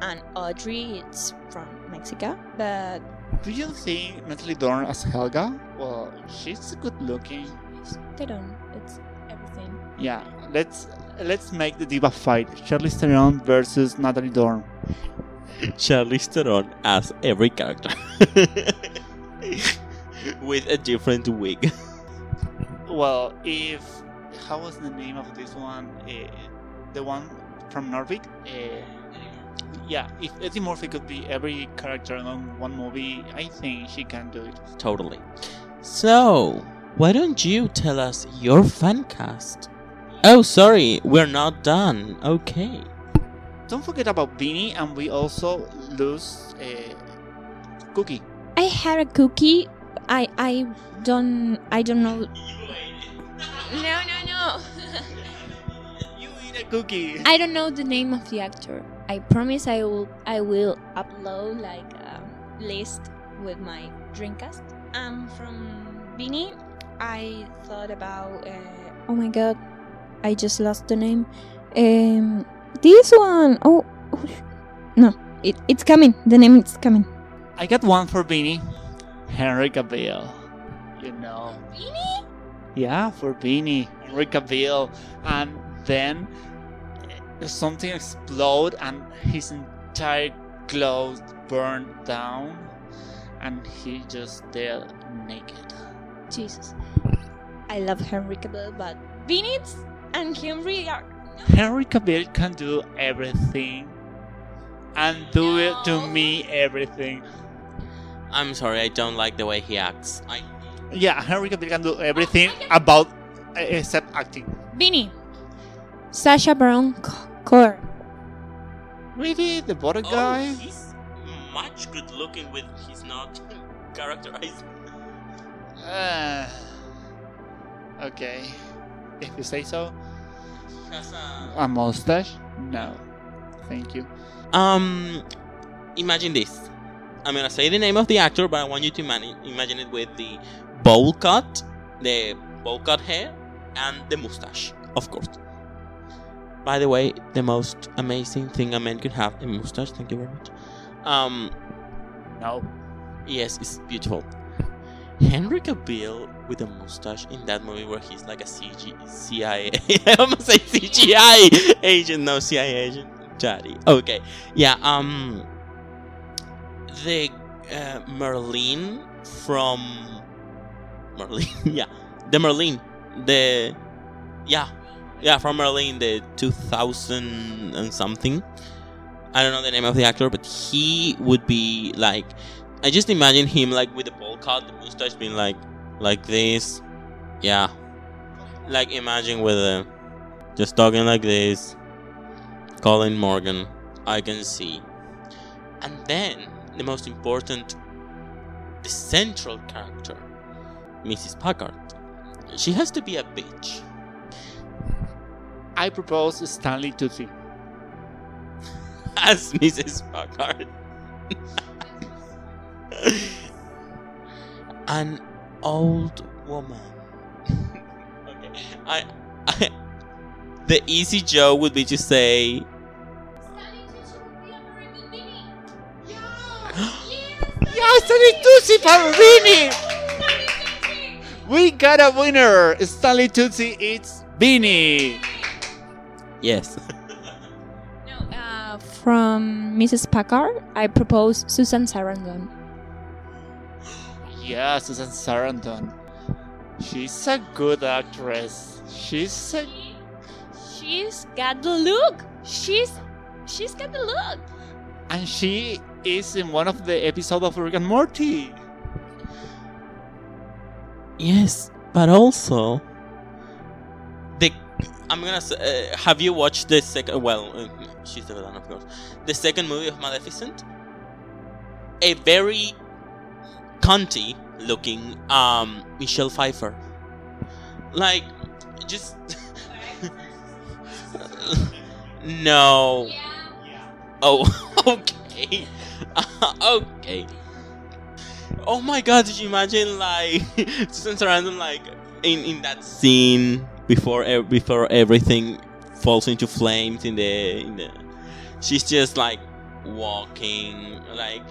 And Audrey, it's from Mexico, but Do you think Natalie Dormer as Helga? Well, she's good looking. it's- they don't. It's everything. Yeah, let's let's make the diva fight. Charlize Theron versus Natalie Dormer. Charlize Theron as every character. With a different wig. Well, if how was the name of this one? Uh, the one from Norbit. Uh, yeah, if Eddie Murphy could be every character in one movie, I think she can do it. Totally. So, why don't you tell us your fan cast? Oh, sorry, we're not done. Okay. Don't forget about Vinny, and we also lose uh, Cookie. I had a cookie. I I don't I don't know. No no no. You a cookie. I don't know the name of the actor. I promise I will I will upload like a list with my Dreamcast. Um, from Vinny, I thought about. Uh, oh my god, I just lost the name. Um, this one. Oh, oh sh- no, it, it's coming. The name is coming. I got one for Vinny. Henry Cavill. You know. Vinny? Yeah, for Vinny. Henry Cavill. And then uh, something explode and his entire clothes burned down and he just there naked. Jesus. I love Henry Cavill, but Vinny and Henry are. Henry Cavill can do everything and do it to me everything. I'm sorry, I don't like the way he acts. I Yeah, Henry Cavill can do everything about except acting. Vinny. Sacha Baron Co- Cohen. Really, the bottom guy? Oh, he's much good looking with he's not characterized. Uh, okay. If you say so. Has a- A mustache? No. Thank you. Um, imagine this. I'm gonna say the name of the actor, but I want you to imagine, imagine it with the bowl cut, the bowl cut hair, and the mustache, of course. By the way, the most amazing thing a man could have a mustache. Thank you very much. Um, No. yes, it's beautiful. Henry Cavill with a mustache in that movie where he's like a CG, CIA. I almost say CGI agent, no CIA agent. Daddy. Okay, yeah. Um, the uh, Merlin from Merlin. yeah, the Merlin. The yeah, yeah from in the two thousand and something. I don't know the name of the actor, but he would be like. I just imagine him like with the bowl cut, the mustache being like like this. Yeah, like imagine with a just talking like this. Colin Morgan, I can see. And then the most important, the central character, Mrs. Packard. She has to be a bitch. I propose Stanley Tucci. as Mrs. Packard. An old woman. okay, I, I, the easy joke would be to say, Stanley Tootsie would be a pretty beanie. Yeah, Stanley Tucci Parvini! We got a winner! Stanley Tucci it's Vinny! Yes. No, uh, from Mrs. Packard, I propose Susan Sarandon. Yeah, Susan Sarandon. She's a good actress. She's a She's got the look. She's she's got the look. and she is in one of the episodes of Rick and Morty. Yes, but also the I'm gonna say, uh, have you watched the second? Well, uh, she's the villain, of course. The second movie of Maleficent, a very cunty looking um Michelle Pfeiffer, like just no. Yeah. Oh, okay, okay. Oh my god, did you imagine like Susan Sarandon like in, in that scene before ev- before everything falls into flames in the in the she's just like walking like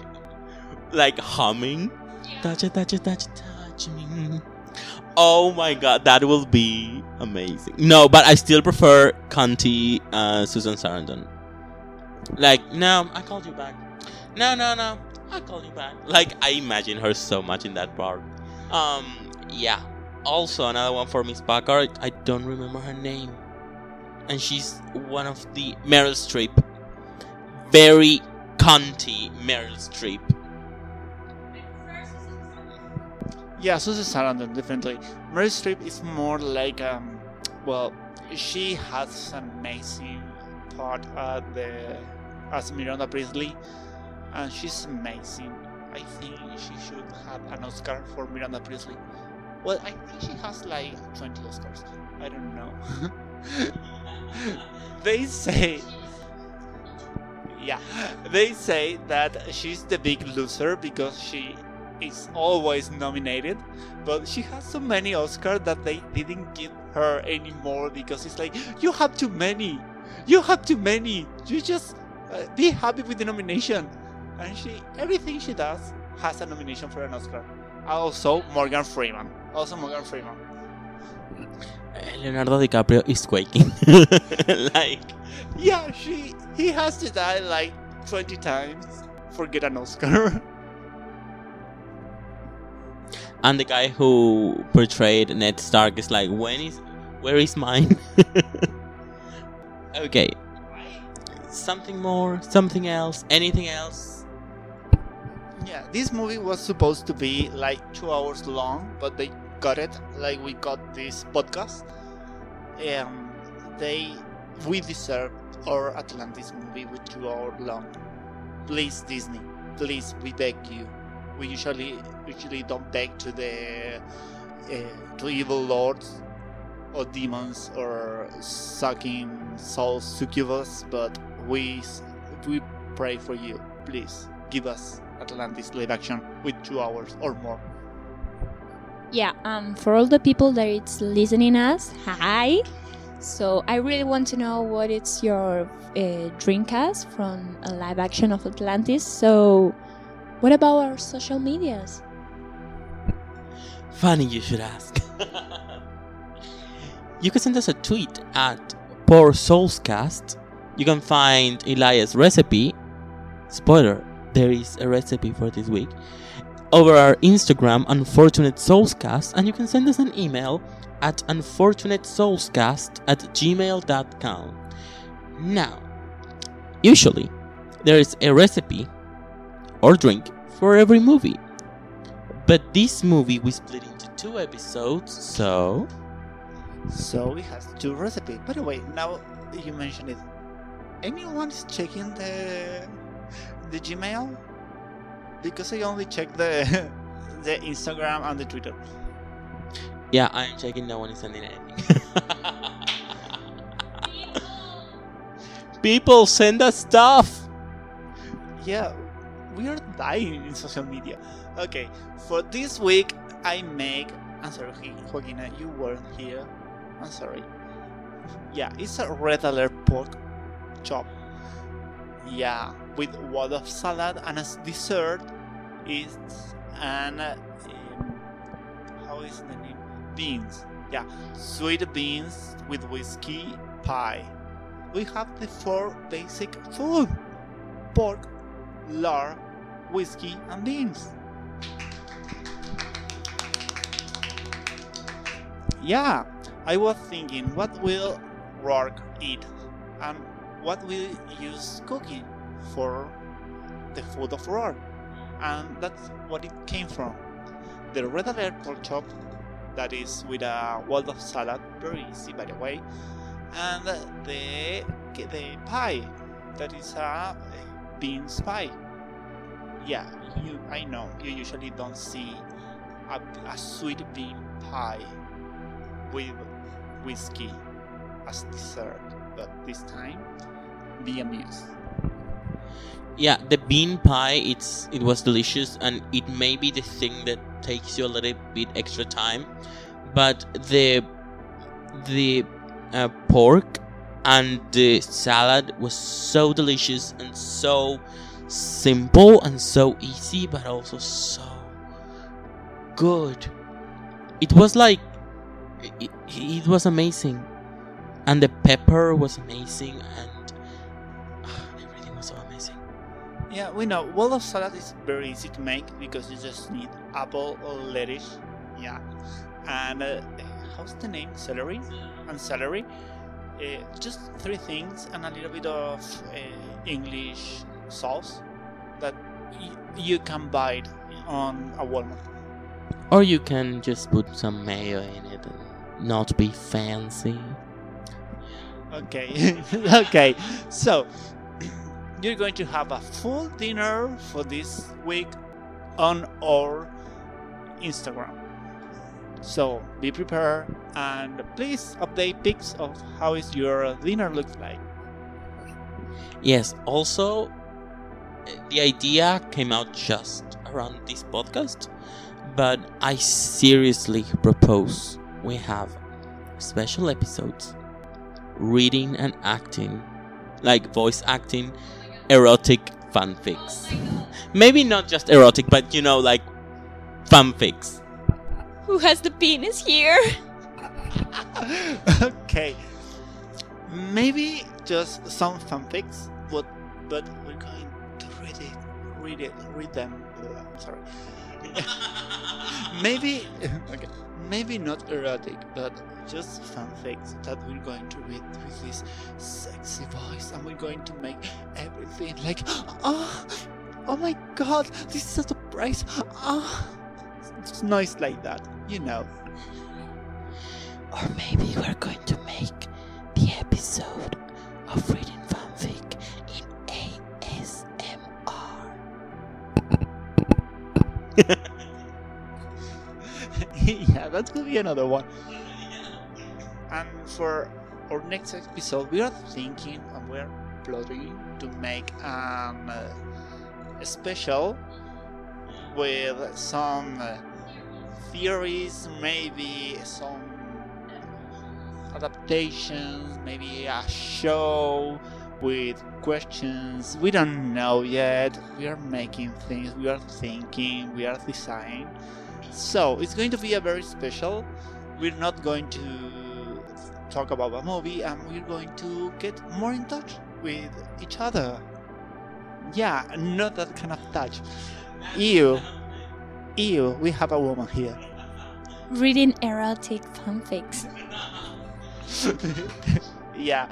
like humming touch it touch it touch it touch me oh my god that will be amazing no but I still prefer Conti uh, Susan Sarandon like no I called you back no no no I called you back. Like I imagine her so much in that part. Um, yeah. Also another one for Miss Packard. I don't remember her name, and she's one of the Meryl Streep. Very cunty Meryl Streep. Yeah, Susan Sarandon definitely. Meryl Streep is more like um, well, she has an amazing part at the as Miranda Priestly, and she's amazing. I think she should have an Oscar for Miranda Priestly. Well, I think she has like 20 Oscars. I don't know. they say yeah. They say that she's the big loser because she is always nominated but she has so many oscars that they didn't give her anymore because it's like you have too many. You have too many. You just uh, be happy with the nomination. And she everything she does has a nomination for an oscar also morgan freeman also morgan freeman eh, Leonardo DiCaprio is quaking. like yeah she he has to die like 20 times for get an oscar and the guy who portrayed Ned Stark is like, when is, where is mine? okay. Something more, something else, anything else? Yeah, this movie was supposed to be like two hours long, but they got it like we got this podcast. Um, they we deserve our Atlantis movie with two hour long. Please Disney, please we beg you, We usually usually don't beg to the uh, to evil lords or demons or sucking soul succubus, but we we pray for you. Please give us Atlantis live action with two hours or more. Yeah, um, for all the people that it's listening us, hi. So I really want to know what it's your uh, dreamcast from a live action of Atlantis. So, what about our social medias? Funny you should ask. you can send us a tweet at Poor Souls Cast. You can find Elias' recipe. Spoiler, there is a recipe for this week. Over our Instagram, Unfortunate Soulscast, and you can send us an email at unfortunatesoulscast at gmail.com. Now, usually, there is a recipe or drink for every movie. But this movie we split into two episodes, so. So it has two recipes. By the way, now you mention it, anyone is checking the the Gmail? Because I only check the the Instagram and the Twitter. Yeah, I'm checking. No one is sending anything. People send us stuff. Yeah, we are dying in social media. Okay, for this week I make. I'm sorry, Joaquina, you weren't here. I'm sorry. Yeah, it's a red alert pork chop. Yeah, with Waldorf salad and as dessert, it's an um, how is the name? Beans. Yeah, sweet beans with whiskey pie. We have the four basic food: pork, lard, whiskey, and beans. Yeah, I was thinking, what will Rourke eat, and what we use cooking for the food of Rourke, and that's what it came from. The red alert pork chop, that is with a Waldorf salad, very easy by the way, and the the pie, that is a beans pie. Yeah, you I know you usually don't see a, a sweet bean pie with whiskey as dessert, but this time be amused. Yeah, the bean pie it's it was delicious and it may be the thing that takes you a little bit extra time, but the the uh, pork and the salad was so delicious and so simple and so easy, but also so good. It was like it, it was amazing, and the pepper was amazing, Yeah, we know Waldorf salad is very easy to make because you just need apple or lettuce. Yeah, and uh, how's the name? Celery and celery. Uh, just three things and a little bit of uh, English sauce that y- you can buy on a Walmart. Or you can just put some mayo in it and not be fancy. Okay, okay. So you're going to have a full dinner for this week on our Instagram. So be prepared and please update pics of how is your dinner looks like. Yes, also, the idea came out just around this podcast, but I seriously propose we have special episodes reading and acting, like voice acting, erotic fanfics. Maybe not just erotic, but you know, like fanfics. Who has the penis here? okay. Maybe just some fanfics, but but we're going to read it, read it, read them. Uh, sorry. maybe okay. Maybe not erotic, but just fanfics that we're going to read with this sexy voice, and we're going to make everything like, oh, oh my god, this is a surprise. Ah, it's nice like that, you know. Or maybe we're going to make the episode of reading fanfic in ASMR. to be another one. And for our next episode, we are thinking and we're plotting to make um, a special with some theories, maybe some adaptations, maybe a show with questions. We don't know yet. We are making things, we are thinking, we are designing. So it's going to be a very special. We're not going to talk about a movie and we're going to get more in touch with each other. Yeah, not that kind of touch. Ew. Ew, we have a woman here. Reading erotic fanfics. yeah.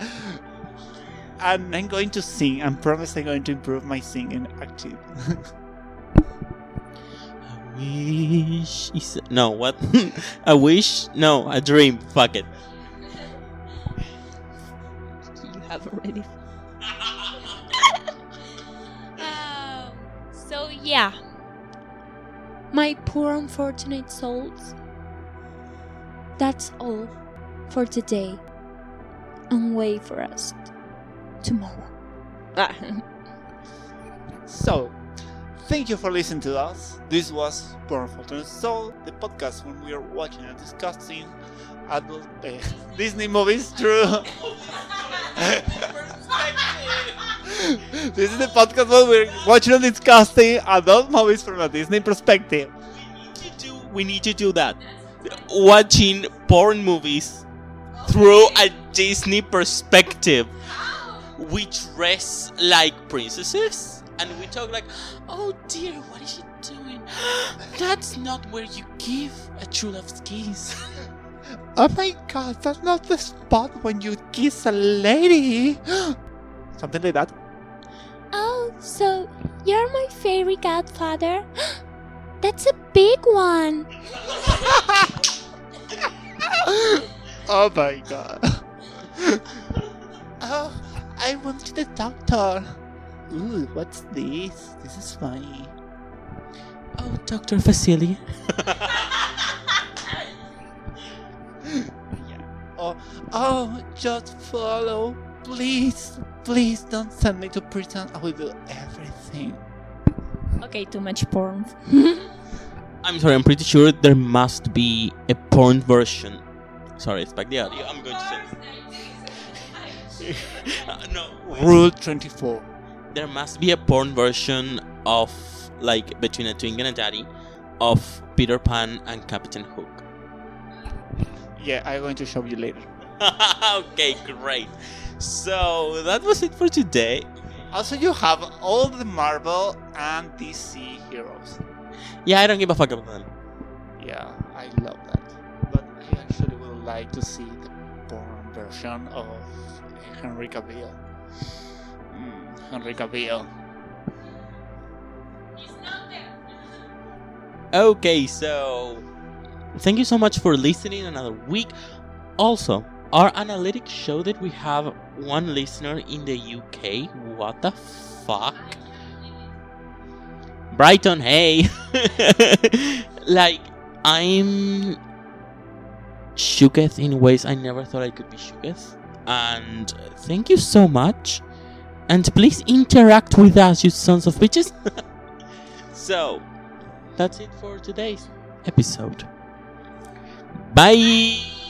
And I'm going to sing. I promise I'm going to improve my singing active. A wish is no what? a wish? No, a dream. Fuck it. You have already. Um, so yeah, my poor unfortunate souls. That's all for today, and wait for us tomorrow. So, thank you for listening to us. This was Born Fortunate Soul, the podcast when we are watching and discussing adult uh, Disney movies through. this is the podcast where we're watching and discussing adult movies from a Disney perspective. We need to do, we need to do that. Watching porn movies through a Disney perspective. We dress like princesses and we talk like, oh dear, what is she doing? That's not where you give a true love's kiss. Oh my god, that's not the spot when you kiss a lady! Something like that. oh, so you're my fairy godfather? That's a big one. oh my god. oh, I went to the doctor. Ooh, what's this? This is funny. oh, Dr. Vasily. Oh, oh, just follow. Please, please don't send me to prison. I will do everything. Okay, too much porn. I'm sorry, I'm pretty sure there must be a porn version. Sorry, it's back the audio. I'm going to say. Uh, no, Rule 24. There must be a porn version of like between a twink and a daddy of Peter Pan and Captain Hook. Yeah, I'm going to show you later. okay, great. So that was it for today. Also, you have all the Marvel and DC heroes. Yeah, I don't give a fuck about them. Yeah, I love that. But I actually would like to see the porn version of Henry Cavill. Henry Cavill. Okay, so thank you so much for listening another week. Also, our analytics show that we have one listener in the UK. What the fuck? Brighton, hey! like, I'm shooketh in ways I never thought I could be shooketh. And thank you so much. And please interact with us, you sons of bitches. so, that's it for today's episode. Bye!